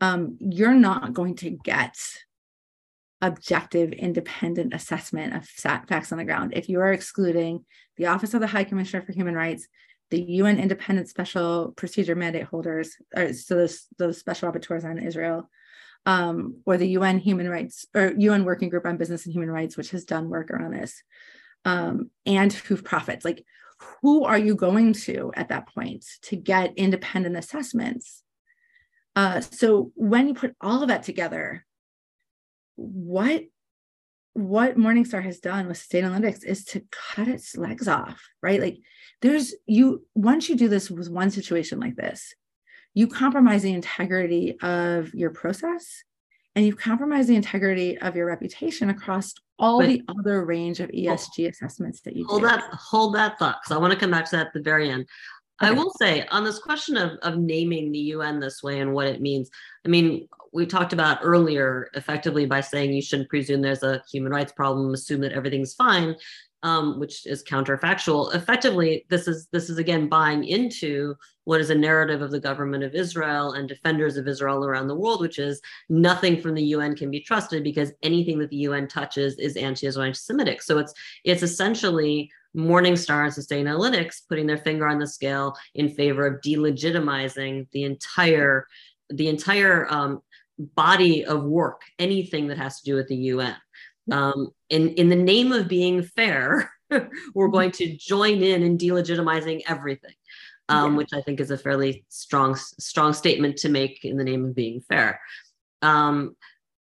Um, you're not going to get objective, independent assessment of facts on the ground if you are excluding the Office of the High Commissioner for Human Rights, the UN independent special procedure mandate holders, or so those, those special rapporteurs on Israel, um, or the UN human rights or UN working group on business and human rights, which has done work around this, um, and who profits. Like, who are you going to at that point to get independent assessments? Uh, so when you put all of that together, what what Morningstar has done with Sustainalytics is to cut its legs off, right? Like there's you once you do this with one situation like this, you compromise the integrity of your process and you compromise the integrity of your reputation across all but, the other range of ESG assessments that you hold do. that hold that thought because I want to come back to that at the very end. Okay. I will say on this question of, of naming the UN this way and what it means. I mean, we talked about earlier, effectively by saying you shouldn't presume there's a human rights problem, assume that everything's fine, um, which is counterfactual. Effectively, this is this is again buying into what is a narrative of the government of Israel and defenders of Israel around the world, which is nothing from the UN can be trusted because anything that the UN touches is anti-Semitic. So it's it's essentially Morningstar and Sustainalytics putting their finger on the scale in favor of delegitimizing the entire the entire um, body of work, anything that has to do with the UN. Um, in in the name of being fair, we're going to join in in delegitimizing everything um, yeah. which i think is a fairly strong strong statement to make in the name of being fair um,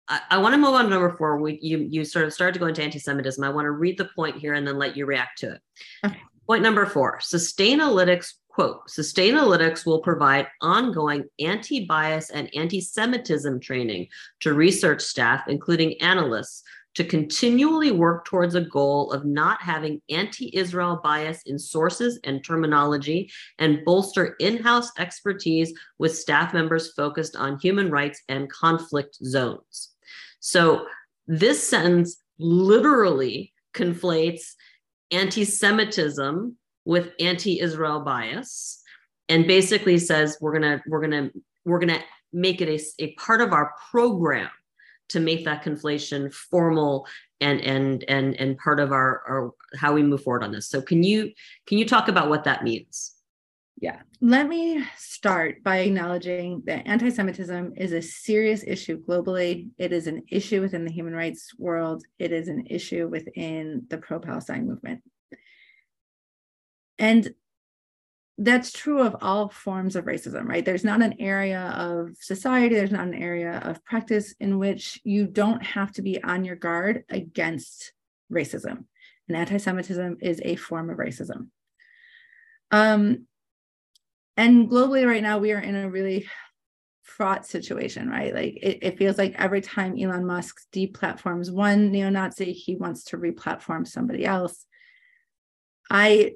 I, I want to move on to number four. We, you, you sort of started to go into anti-Semitism. I want to read the point here and then let you react to it. Okay. Point number four, Sustainalytics quote, Sustainalytics will provide ongoing anti-bias and anti-Semitism training to research staff, including analysts, to continually work towards a goal of not having anti Israel bias in sources and terminology and bolster in house expertise with staff members focused on human rights and conflict zones. So, this sentence literally conflates anti Semitism with anti-Israel bias and basically says we're gonna we're gonna we're gonna make it a, a part of our program to make that conflation formal and and and and part of our, our how we move forward on this. So can you can you talk about what that means? Yeah. Let me start by acknowledging that anti-semitism is a serious issue globally. It is an issue within the human rights world. It is an issue within the pro-palestine movement and that's true of all forms of racism, right? There's not an area of society, there's not an area of practice in which you don't have to be on your guard against racism. And anti Semitism is a form of racism. Um, and globally, right now, we are in a really fraught situation, right? Like it, it feels like every time Elon Musk deplatforms one neo Nazi, he wants to replatform somebody else. I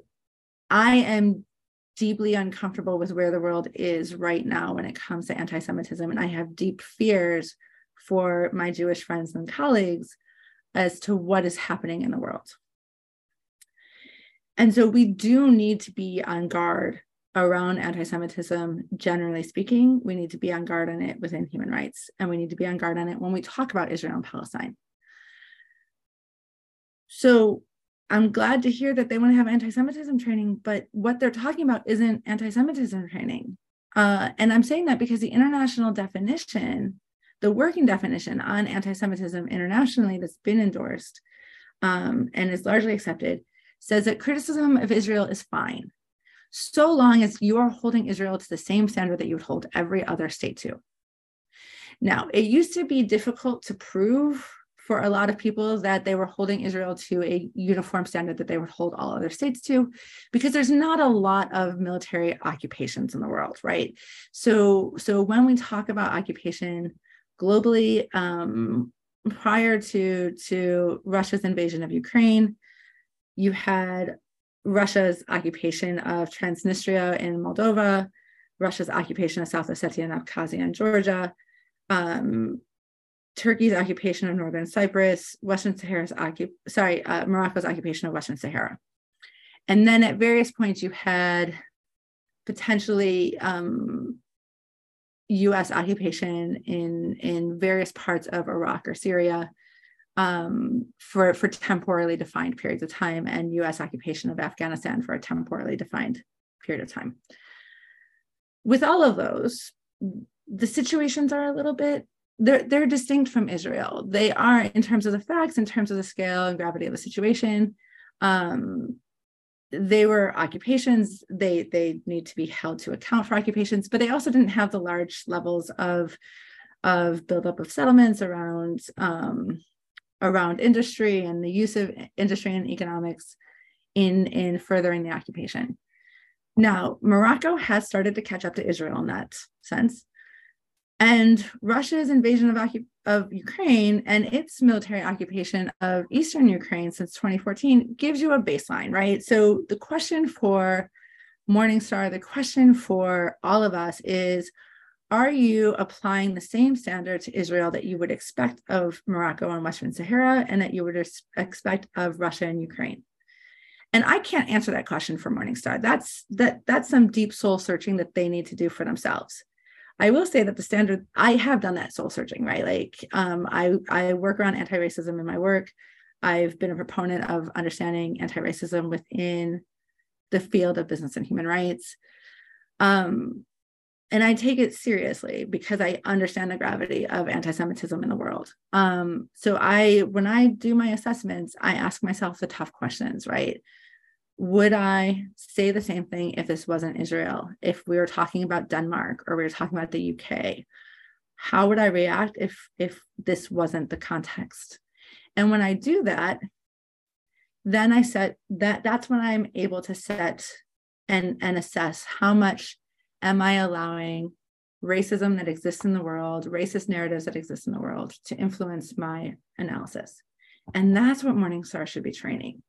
I am deeply uncomfortable with where the world is right now when it comes to anti Semitism. And I have deep fears for my Jewish friends and colleagues as to what is happening in the world. And so we do need to be on guard around anti Semitism, generally speaking. We need to be on guard on it within human rights, and we need to be on guard on it when we talk about Israel and Palestine. So, I'm glad to hear that they want to have anti-Semitism training, but what they're talking about isn't anti-Semitism training. Uh, and I'm saying that because the international definition, the working definition on anti-Semitism internationally that's been endorsed um, and is largely accepted, says that criticism of Israel is fine, so long as you are holding Israel to the same standard that you would hold every other state to. Now, it used to be difficult to prove for a lot of people that they were holding Israel to a uniform standard that they would hold all other states to, because there's not a lot of military occupations in the world, right? So, so when we talk about occupation globally, um, prior to to Russia's invasion of Ukraine, you had Russia's occupation of Transnistria in Moldova, Russia's occupation of South Ossetia and Abkhazia and Georgia, um, Turkey's occupation of northern Cyprus, Western Sahara's occup- sorry, uh, Morocco's occupation of Western Sahara. And then at various points, you had potentially um, U.S. occupation in in various parts of Iraq or Syria um, for for temporally defined periods of time, and U.S. occupation of Afghanistan for a temporally defined period of time. With all of those, the situations are a little bit they're they're distinct from Israel. They are in terms of the facts, in terms of the scale and gravity of the situation. Um, they were occupations. They they need to be held to account for occupations, but they also didn't have the large levels of of buildup of settlements around um, around industry and the use of industry and economics in in furthering the occupation. Now, Morocco has started to catch up to Israel in that sense. And Russia's invasion of, of Ukraine and its military occupation of eastern Ukraine since 2014 gives you a baseline, right? So the question for Morningstar, the question for all of us is Are you applying the same standard to Israel that you would expect of Morocco and Western Sahara and that you would expect of Russia and Ukraine? And I can't answer that question for Morningstar. That's that that's some deep soul searching that they need to do for themselves. I will say that the standard I have done that soul searching, right? Like um, I I work around anti-racism in my work. I've been a proponent of understanding anti-racism within the field of business and human rights. Um, and I take it seriously because I understand the gravity of anti-Semitism in the world. Um, so I, when I do my assessments, I ask myself the tough questions, right? Would I say the same thing if this wasn't Israel? If we were talking about Denmark or we were talking about the UK, how would I react if if this wasn't the context? And when I do that, then I set that that's when I'm able to set and and assess how much am I allowing racism that exists in the world, racist narratives that exist in the world to influence my analysis. And that's what Morningstar should be training.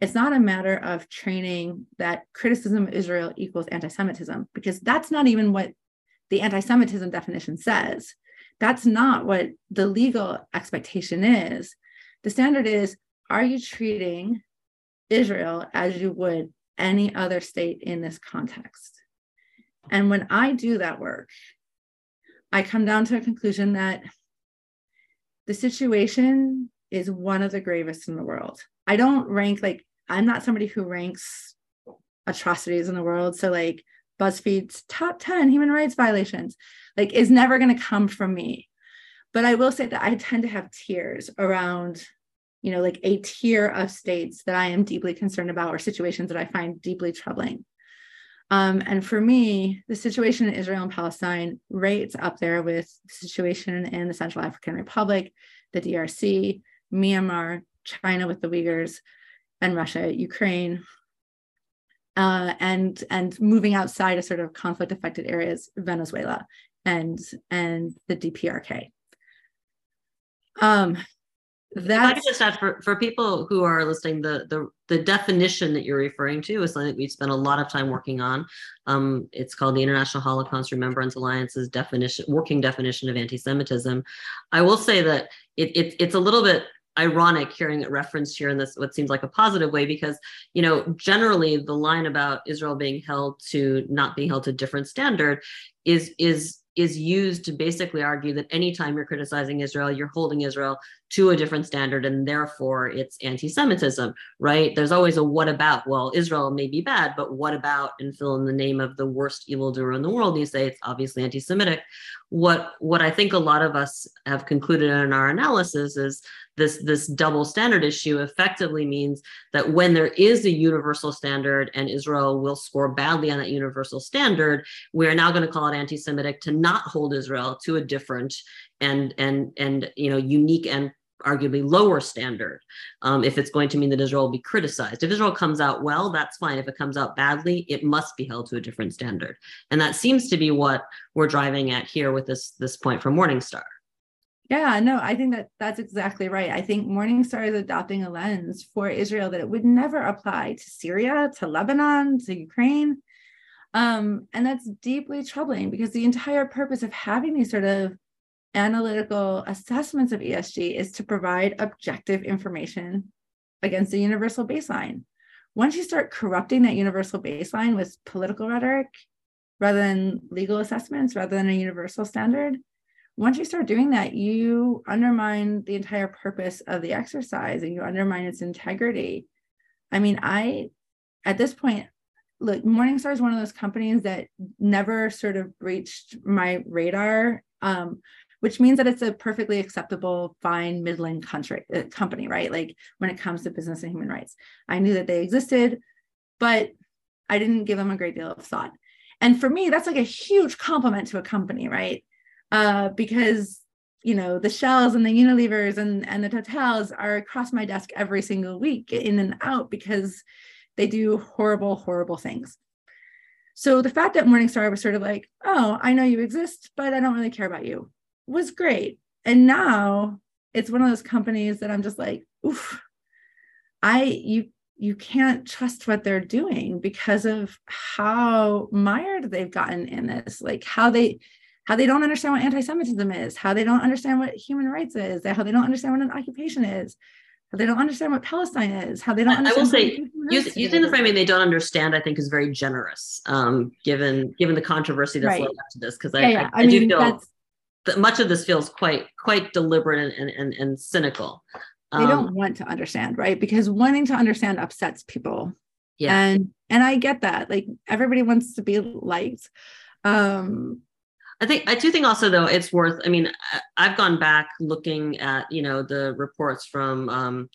It's not a matter of training that criticism of Israel equals anti Semitism, because that's not even what the anti Semitism definition says. That's not what the legal expectation is. The standard is are you treating Israel as you would any other state in this context? And when I do that work, I come down to a conclusion that the situation is one of the gravest in the world. I don't rank like I'm not somebody who ranks atrocities in the world. So like BuzzFeed's top 10 human rights violations like is never going to come from me. But I will say that I tend to have tiers around you know like a tier of states that I am deeply concerned about or situations that I find deeply troubling. Um, and for me, the situation in Israel and Palestine rates up there with the situation in the Central African Republic, the DRC, Myanmar, China with the Uyghurs, and Russia, Ukraine, uh, and and moving outside of sort of conflict affected areas, Venezuela and and the DPRK. Um, that's just add for, for people who are listening, the, the the definition that you're referring to is something that we've spent a lot of time working on. Um, it's called the International Holocaust Remembrance Alliance's definition, working definition of anti-Semitism. I will say that it, it it's a little bit ironic hearing it referenced here in this what seems like a positive way because you know generally the line about israel being held to not being held to different standard is is is used to basically argue that anytime you're criticizing Israel, you're holding Israel to a different standard and therefore it's anti Semitism, right? There's always a what about. Well, Israel may be bad, but what about and fill in the name of the worst evildoer in the world? You say it's obviously anti Semitic. What, what I think a lot of us have concluded in our analysis is this, this double standard issue effectively means that when there is a universal standard and Israel will score badly on that universal standard, we are now going to call it anti Semitic to not hold Israel to a different and and and you know unique and arguably lower standard um, if it's going to mean that Israel will be criticized. If Israel comes out well, that's fine. If it comes out badly, it must be held to a different standard. And that seems to be what we're driving at here with this this point from Morningstar. Yeah, no, I think that that's exactly right. I think Morningstar is adopting a lens for Israel that it would never apply to Syria, to Lebanon, to Ukraine. Um, and that's deeply troubling because the entire purpose of having these sort of analytical assessments of ESG is to provide objective information against a universal baseline. Once you start corrupting that universal baseline with political rhetoric rather than legal assessments, rather than a universal standard, once you start doing that, you undermine the entire purpose of the exercise and you undermine its integrity. I mean, I, at this point, look, Morningstar is one of those companies that never sort of breached my radar. Um, which means that it's a perfectly acceptable, fine, middling country uh, company, right? Like when it comes to business and human rights. I knew that they existed, but I didn't give them a great deal of thought. And for me, that's like a huge compliment to a company, right? Uh, because you know the shells and the unilevers and and the totals are across my desk every single week in and out because they do horrible horrible things so the fact that morningstar was sort of like oh i know you exist but i don't really care about you was great. And now it's one of those companies that I'm just like, oof, I you you can't trust what they're doing because of how mired they've gotten in this, like how they how they don't understand what anti-Semitism is, how they don't understand what human rights is, how they don't understand what an occupation is, how they don't understand what Palestine is, how they don't. I will say, use, using the framing they don't understand, I think, is very generous, um, given given the controversy that's right. led up to this. Because I, yeah. I, I, I mean, do feel that much of this feels quite quite deliberate and and, and cynical they don't um, want to understand right because wanting to understand upsets people yeah and and i get that like everybody wants to be liked um I think I do think also though it's worth. I mean, I've gone back looking at you know the reports from um,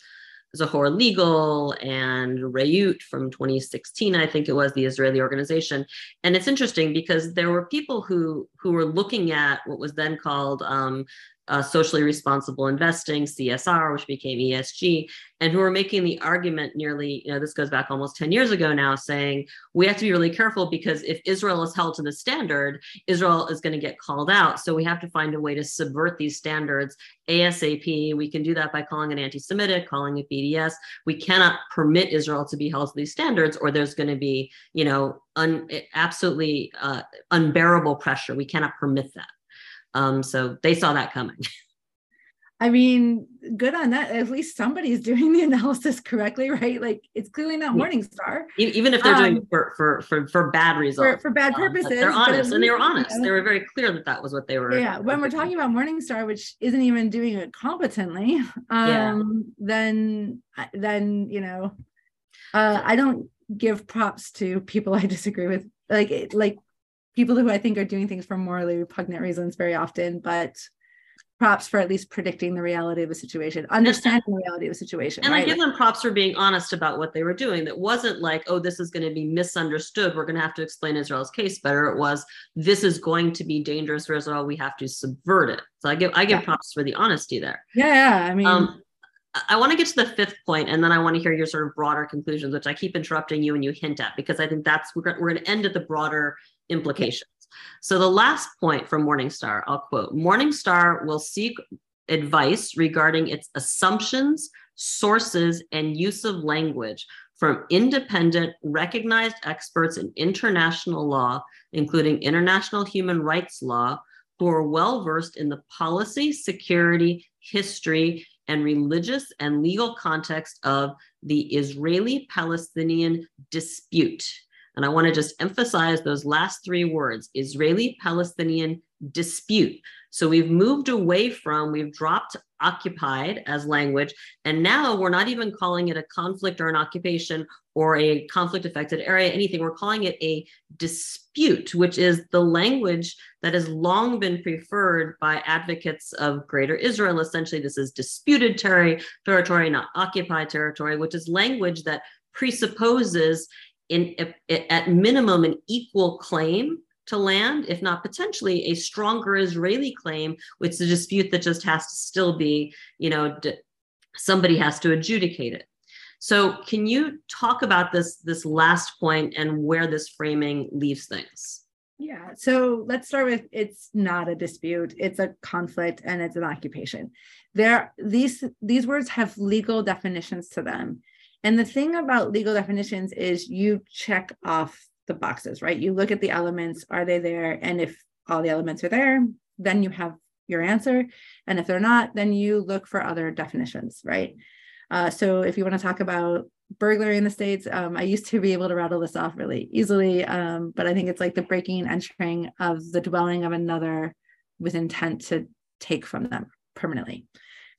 Zohar Legal and Reut from 2016, I think it was the Israeli organization. And it's interesting because there were people who who were looking at what was then called um, uh, socially responsible investing, CSR, which became ESG, and who are making the argument nearly, you know, this goes back almost 10 years ago now, saying we have to be really careful because if Israel is held to the standard, Israel is going to get called out. So we have to find a way to subvert these standards ASAP. We can do that by calling it anti Semitic, calling it BDS. We cannot permit Israel to be held to these standards, or there's going to be, you know, un, absolutely uh, unbearable pressure. We cannot permit that. Um, so they saw that coming. I mean, good on that. At least somebody's doing the analysis correctly, right? Like it's clearly not Morningstar. Even if they're doing um, for, for for for bad results, for, for bad um, purposes, they're honest, and they were honest. You know, they were very clear that that was what they were. Yeah, when we're talking about Morningstar, which isn't even doing it competently, um, yeah. then then you know, uh, I don't give props to people I disagree with. Like like people who I think are doing things for morally repugnant reasons very often, but props for at least predicting the reality of a situation, understanding the reality of a situation. And right? I give them props for being honest about what they were doing. That wasn't like, oh, this is going to be misunderstood. We're going to have to explain Israel's case better. It was, this is going to be dangerous for Israel. We have to subvert it. So I give I give yeah. props for the honesty there. Yeah, yeah. I mean. Um, I want to get to the fifth point, and then I want to hear your sort of broader conclusions, which I keep interrupting you and you hint at because I think that's we're, we're going to end at the broader implications. So the last point from Morningstar, I'll quote Morningstar will seek advice regarding its assumptions, sources, and use of language from independent, recognized experts in international law, including international human rights law, who are well versed in the policy, security, history, and religious and legal context of the Israeli Palestinian dispute and I want to just emphasize those last three words Israeli Palestinian dispute. So we've moved away from, we've dropped occupied as language, and now we're not even calling it a conflict or an occupation or a conflict affected area, anything. We're calling it a dispute, which is the language that has long been preferred by advocates of Greater Israel. Essentially, this is disputed territory, not occupied territory, which is language that presupposes in at minimum an equal claim to land, if not potentially a stronger Israeli claim, which is a dispute that just has to still be, you know, somebody has to adjudicate it. So, can you talk about this this last point and where this framing leaves things? Yeah. So let's start with it's not a dispute; it's a conflict and it's an occupation. There, these these words have legal definitions to them, and the thing about legal definitions is you check off the boxes, right? You look at the elements, are they there? And if all the elements are there, then you have your answer. And if they're not, then you look for other definitions, right? Uh, so if you want to talk about burglary in the States, um, I used to be able to rattle this off really easily, um, but I think it's like the breaking and entering of the dwelling of another with intent to take from them permanently.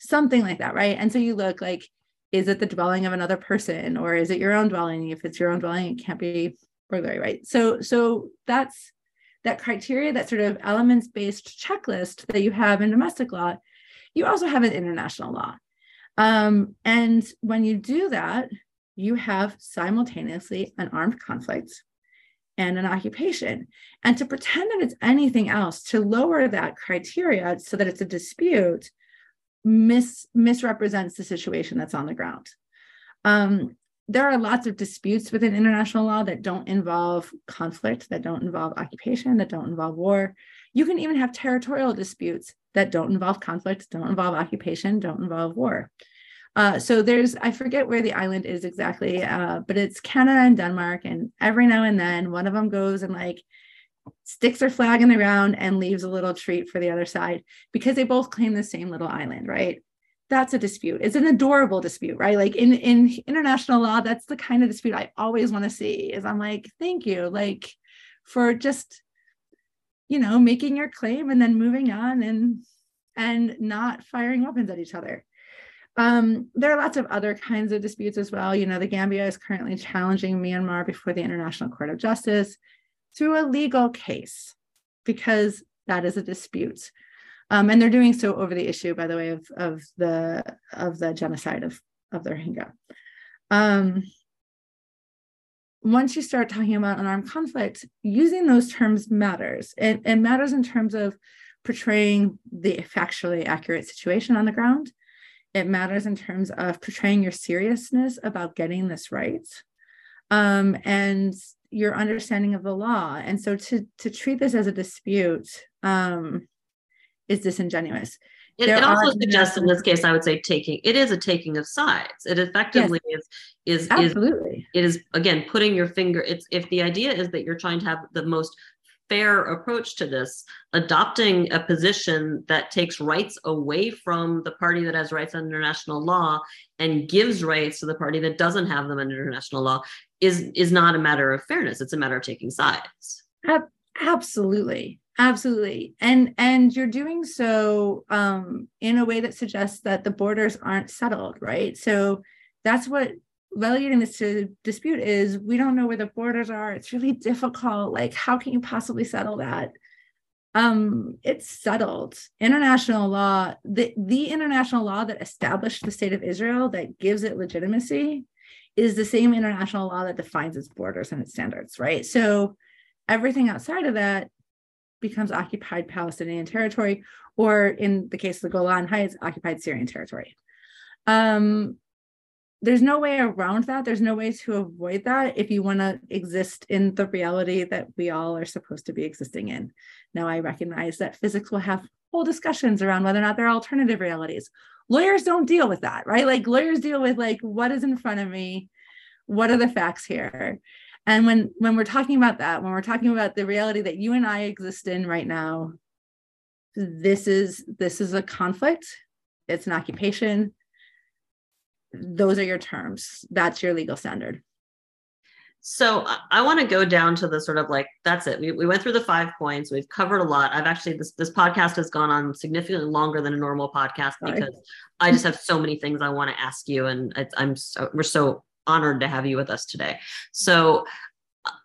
Something like that, right? And so you look like is it the dwelling of another person or is it your own dwelling? If it's your own dwelling it can't be burglary right? So so that's that criteria that sort of elements based checklist that you have in domestic law you also have in international law. Um, and when you do that you have simultaneously an armed conflict and an occupation. And to pretend that it's anything else to lower that criteria so that it's a dispute mis misrepresents the situation that's on the ground. Um, there are lots of disputes within international law that don't involve conflict, that don't involve occupation, that don't involve war. You can even have territorial disputes that don't involve conflict, don't involve occupation, don't involve war. Uh, so there's, I forget where the island is exactly, uh, but it's Canada and Denmark. And every now and then one of them goes and like sticks their flag in the ground and leaves a little treat for the other side because they both claim the same little island, right? That's a dispute. It's an adorable dispute, right? Like in in international law, that's the kind of dispute I always want to see. Is I'm like, thank you, like for just you know making your claim and then moving on and and not firing weapons at each other. Um, there are lots of other kinds of disputes as well. You know, the Gambia is currently challenging Myanmar before the International Court of Justice through a legal case because that is a dispute. Um, and they're doing so over the issue, by the way, of, of the of the genocide of, of the Rohingya. Um, once you start talking about an armed conflict, using those terms matters. It, it matters in terms of portraying the factually accurate situation on the ground. It matters in terms of portraying your seriousness about getting this right um, and your understanding of the law. And so to, to treat this as a dispute um, is disingenuous. It, it also suggests in this case, I would say taking it is a taking of sides. It effectively yes. is is absolutely is, it is again putting your finger. It's if the idea is that you're trying to have the most fair approach to this, adopting a position that takes rights away from the party that has rights under international law and gives rights to the party that doesn't have them under international law is is not a matter of fairness. It's a matter of taking sides. Absolutely. Absolutely. And and you're doing so um in a way that suggests that the borders aren't settled right? So that's what relegating this to dispute is we don't know where the borders are. It's really difficult. Like how can you possibly settle that? Um it's settled. International law the the international law that established the state of israel that gives it legitimacy is the same international law that defines its borders and its standards right so everything outside of that becomes occupied Palestinian territory, or in the case of the Golan Heights, occupied Syrian territory. Um, there's no way around that. There's no way to avoid that if you want to exist in the reality that we all are supposed to be existing in. Now, I recognize that physics will have whole discussions around whether or not there are alternative realities. Lawyers don't deal with that, right? Like lawyers deal with like what is in front of me, what are the facts here, and when when we're talking about that when we're talking about the reality that you and i exist in right now this is this is a conflict. It's an occupation. Those are your terms. That's your legal standard so I want to go down to the sort of like that's it. We, we went through the five points. We've covered a lot. I've actually this this podcast has gone on significantly longer than a normal podcast Sorry. because I just have so many things I want to ask you, and I'm so, we're so honored to have you with us today. So,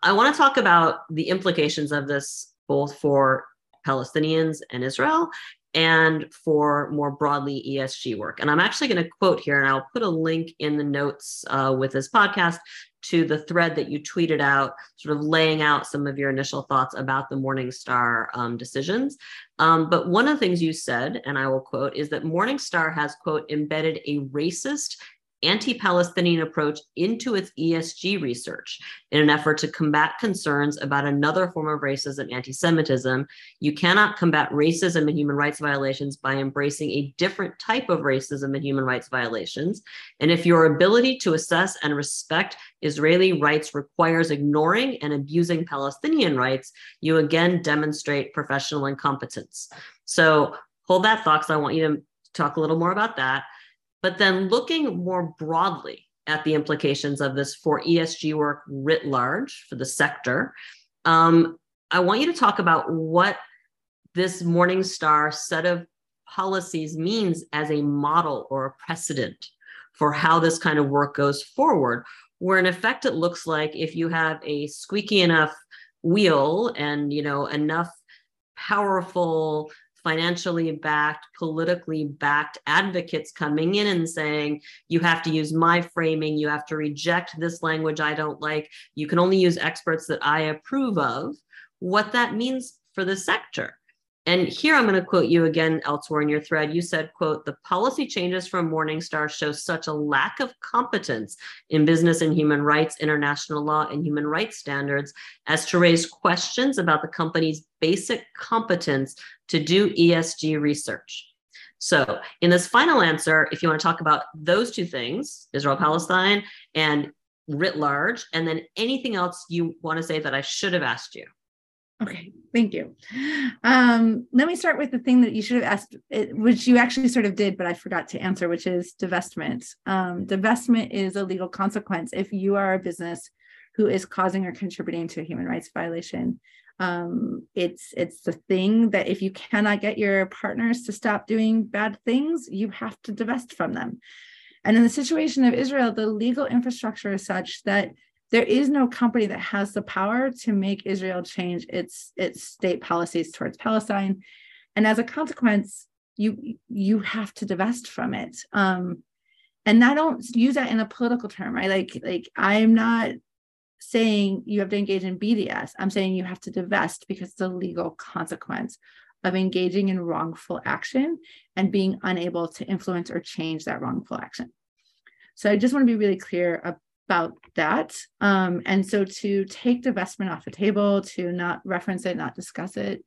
I want to talk about the implications of this both for Palestinians and Israel and for more broadly ESG work. And I'm actually going to quote here, and I'll put a link in the notes uh, with this podcast to the thread that you tweeted out, sort of laying out some of your initial thoughts about the Morningstar um, decisions. Um, but one of the things you said, and I will quote, is that Morningstar has, quote, embedded a racist anti Palestinian approach into its ESG research in an effort to combat concerns about another form of racism anti Semitism. You cannot combat racism and human rights violations by embracing a different type of racism and human rights violations. And if your ability to assess and respect Israeli rights requires ignoring and abusing Palestinian rights, you again demonstrate professional incompetence. So hold that thought I want you to talk a little more about that. But then looking more broadly at the implications of this for ESG work writ large for the sector, um, I want you to talk about what this Morningstar set of policies means as a model or a precedent for how this kind of work goes forward, where in effect it looks like if you have a squeaky enough wheel and you know enough powerful financially backed, politically backed advocates coming in and saying, you have to use my framing, you have to reject this language I don't like, you can only use experts that I approve of, what that means for the sector. And here I'm going to quote you again elsewhere in your thread. You said, quote, the policy changes from Morningstar show such a lack of competence in business and human rights, international law, and human rights standards as to raise questions about the company's basic competence to do ESG research. So, in this final answer, if you want to talk about those two things, Israel Palestine and writ large, and then anything else you want to say that I should have asked you. Okay, thank you. Um, let me start with the thing that you should have asked, which you actually sort of did, but I forgot to answer, which is divestment. Um, divestment is a legal consequence if you are a business who is causing or contributing to a human rights violation. Um, it's it's the thing that if you cannot get your partners to stop doing bad things, you have to divest from them. And in the situation of Israel, the legal infrastructure is such that there is no company that has the power to make Israel change its its state policies towards Palestine, and as a consequence, you you have to divest from it. Um, and I don't use that in a political term, right? Like like I'm not saying you have to engage in BDS. I'm saying you have to divest because it's a legal consequence of engaging in wrongful action and being unable to influence or change that wrongful action. So I just want to be really clear about that. Um, and so to take divestment off the table, to not reference it, not discuss it,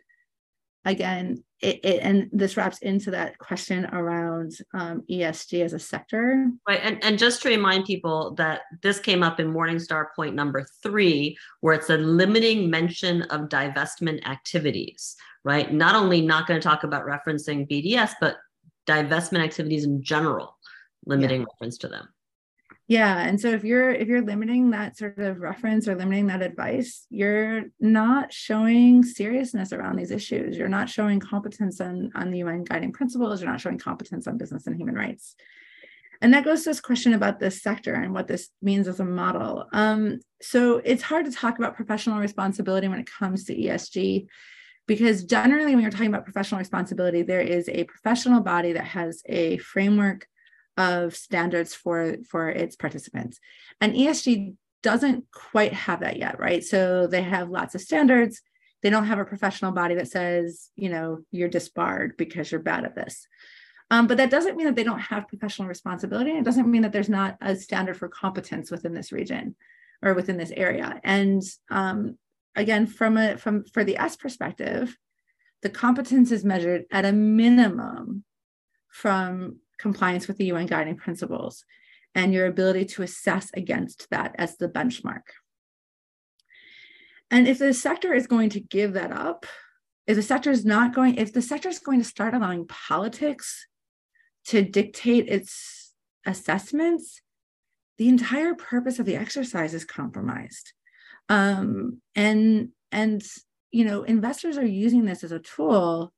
again, it, it, and this wraps into that question around um, ESG as a sector. Right, and, and just to remind people that this came up in Morningstar point number three, where it's a limiting mention of divestment activities, right? Not only not going to talk about referencing BDS, but divestment activities in general, limiting yeah. reference to them yeah and so if you're if you're limiting that sort of reference or limiting that advice you're not showing seriousness around these issues. You're not showing competence on on the un guiding principles. You're not showing competence on business and human rights. And that goes to this question about this sector and what this means as a model. Um, so it's hard to talk about professional responsibility when it comes to esg because generally when you're talking about professional responsibility there is a professional body that has a framework of standards for for its participants. And esg doesn't quite have that yet right? So they have lots of standards. They don't have a professional body that says you know you're disbarred because you're bad at this. Um, but that doesn't mean that they don't have professional responsibility. It doesn't mean that there's not a standard for competence within this region or within this area. And um, again from a from for the s perspective the competence is measured at a minimum from compliance with the UN guiding principles and your ability to assess against that as the benchmark. And if the sector is going to give that up, if the sector is not going, if the sector is going to start allowing politics to dictate its assessments, the entire purpose of the exercise is compromised. Um, and and you know, investors are using this as a tool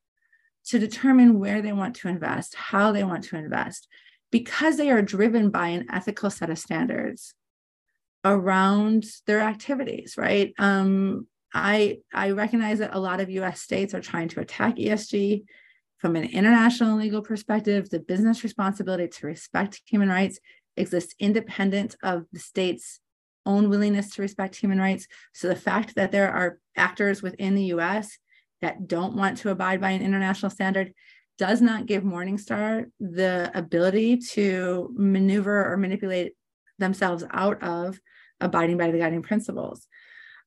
to determine where they want to invest, how they want to invest, because they are driven by an ethical set of standards around their activities, right? Um, I, I recognize that a lot of US states are trying to attack ESG from an international legal perspective. The business responsibility to respect human rights exists independent of the state's own willingness to respect human rights. So the fact that there are actors within the US that don't want to abide by an international standard does not give Morningstar the ability to maneuver or manipulate themselves out of abiding by the guiding principles.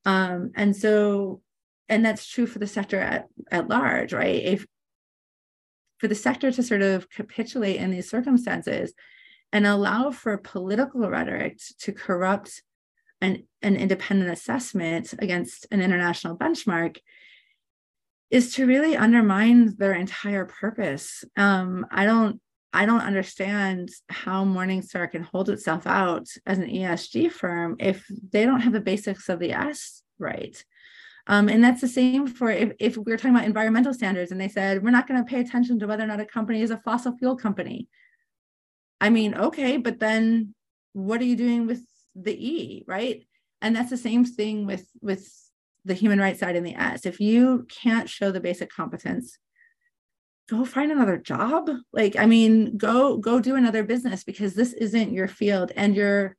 Um, and so, and that's true for the sector at, at large, right? If for the sector to sort of capitulate in these circumstances and allow for political rhetoric to corrupt an, an independent assessment against an international benchmark is to really undermine their entire purpose. Um, I don't I don't understand how Morningstar can hold itself out as an ESG firm if they don't have the basics of the S right. Um, and that's the same for if, if we are talking about environmental standards and they said, we're not going to pay attention to whether or not a company is a fossil fuel company. I mean, okay, but then what are you doing with the E, right? And that's the same thing with with the human rights side and the S. If you can't show the basic competence, go find another job. Like, I mean, go go do another business because this isn't your field and you're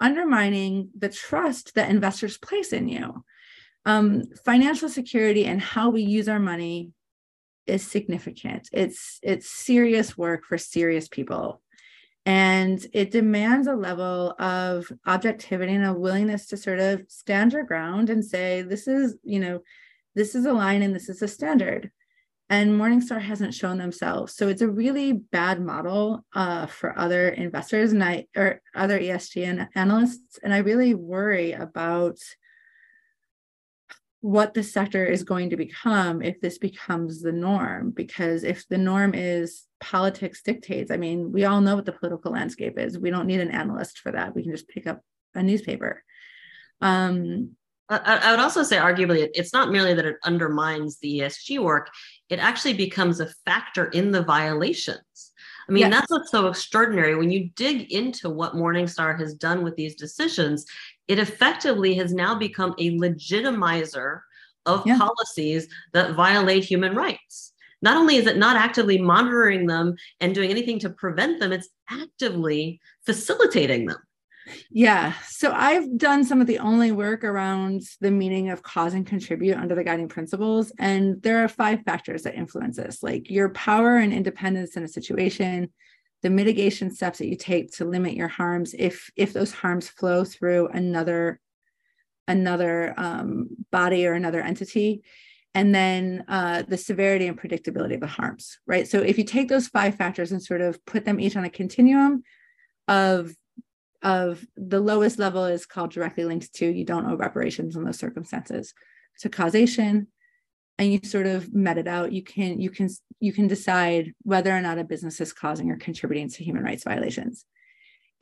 undermining the trust that investors place in you. Um, financial security and how we use our money is significant. It's it's serious work for serious people and it demands a level of objectivity and a willingness to sort of stand your ground and say this is you know this is a line and this is a standard and morningstar hasn't shown themselves so it's a really bad model uh, for other investors and i or other esg analysts and i really worry about what the sector is going to become if this becomes the norm. Because if the norm is politics dictates, I mean, we all know what the political landscape is. We don't need an analyst for that. We can just pick up a newspaper. Um, I, I would also say, arguably, it's not merely that it undermines the ESG work, it actually becomes a factor in the violations. I mean, yes. that's what's so extraordinary. When you dig into what Morningstar has done with these decisions, it effectively has now become a legitimizer of yeah. policies that violate human rights. Not only is it not actively monitoring them and doing anything to prevent them, it's actively facilitating them. Yeah. So I've done some of the only work around the meaning of cause and contribute under the guiding principles. And there are five factors that influence this like your power and independence in a situation, the mitigation steps that you take to limit your harms if if those harms flow through another another um, body or another entity and then uh, the severity and predictability of the harms right? So if you take those five factors and sort of put them each on a continuum of of the lowest level is called directly linked to you don't owe reparations in those circumstances to causation and you sort of met it out you can you can you can decide whether or not a business is causing or contributing to human rights violations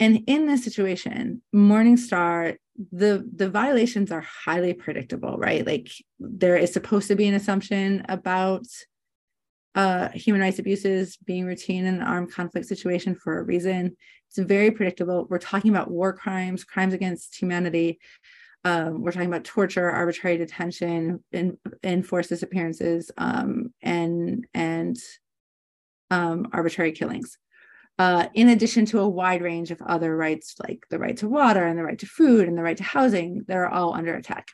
and in this situation morningstar the the violations are highly predictable right like there is supposed to be an assumption about uh, human rights abuses being routine in an armed conflict situation for a reason. It's very predictable. We're talking about war crimes, crimes against humanity. Um, we're talking about torture, arbitrary detention, and enforced disappearances, um, and and um, arbitrary killings. Uh, in addition to a wide range of other rights like the right to water and the right to food and the right to housing, that are all under attack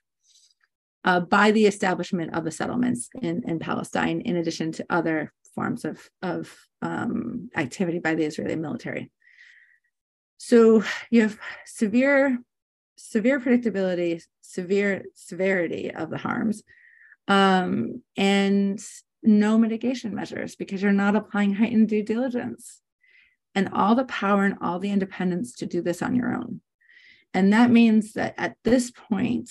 uh, by the establishment of the settlements in, in Palestine, in addition to other forms of, of um, activity by the Israeli military. So you have severe, severe predictability, severe severity of the harms, um, and no mitigation measures because you're not applying heightened due diligence and all the power and all the independence to do this on your own. And that means that at this point,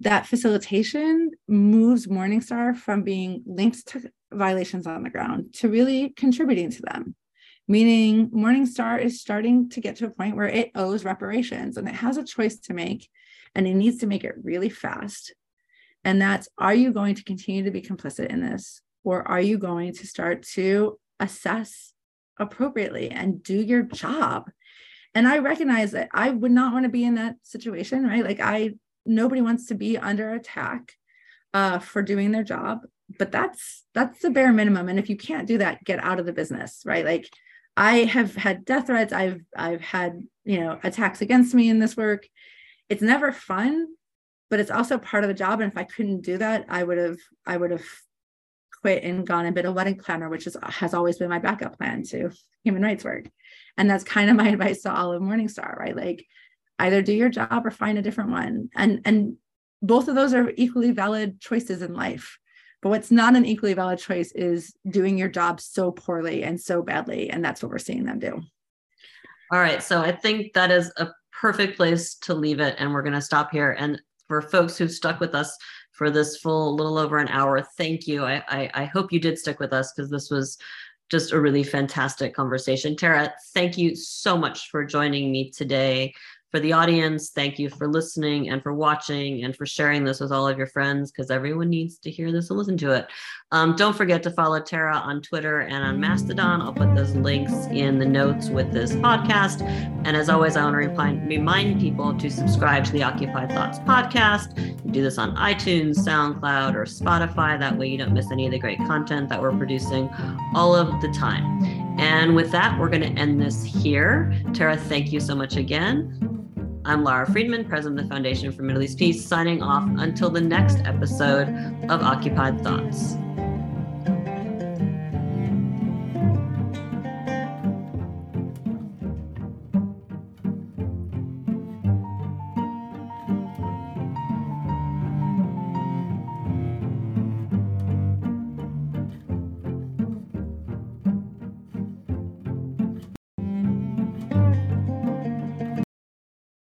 that facilitation moves Morningstar from being linked to violations on the ground to really contributing to them. Meaning, Morningstar is starting to get to a point where it owes reparations and it has a choice to make, and it needs to make it really fast. And that's are you going to continue to be complicit in this, or are you going to start to assess appropriately and do your job? And I recognize that I would not want to be in that situation, right? Like, I nobody wants to be under attack uh, for doing their job but that's that's the bare minimum. And if you can't do that get out of the business right? Like i have had death threats. I've i've had you know attacks against me in this work. It's never fun but it's also part of the job. And if i couldn't do that i would have i would have quit and gone and been a wedding planner which is has always been my backup plan to human rights work. And that's kind of my advice to all of morningstar right? Like either do your job or find a different one. And and both of those are equally valid choices in life. But what's not an equally valid choice is doing your job so poorly and so badly and that's what we're seeing them do. All right so i think that is a perfect place to leave it and we're going to stop here. And for folks who've stuck with us for this full little over an hour. Thank you. I i, I hope you did stick with us because this was just a really fantastic conversation. Tara, thank you so much for joining me today for the audience, thank you for listening and for watching and for sharing this with all of your friends because everyone needs to hear this and listen to it. Um, don't forget to follow Tara on Twitter and on Mastodon. I'll put those links in the notes with this podcast. And as always, I want to remind, remind people to subscribe to the Occupied Thoughts podcast. You do this on iTunes, SoundCloud, or Spotify. That way you don't miss any of the great content that we're producing all of the time. And with that, we're going to end this here. Tara, thank you so much again. I'm Lara Friedman, president of the Foundation for Middle East Peace, signing off until the next episode of Occupied Thoughts.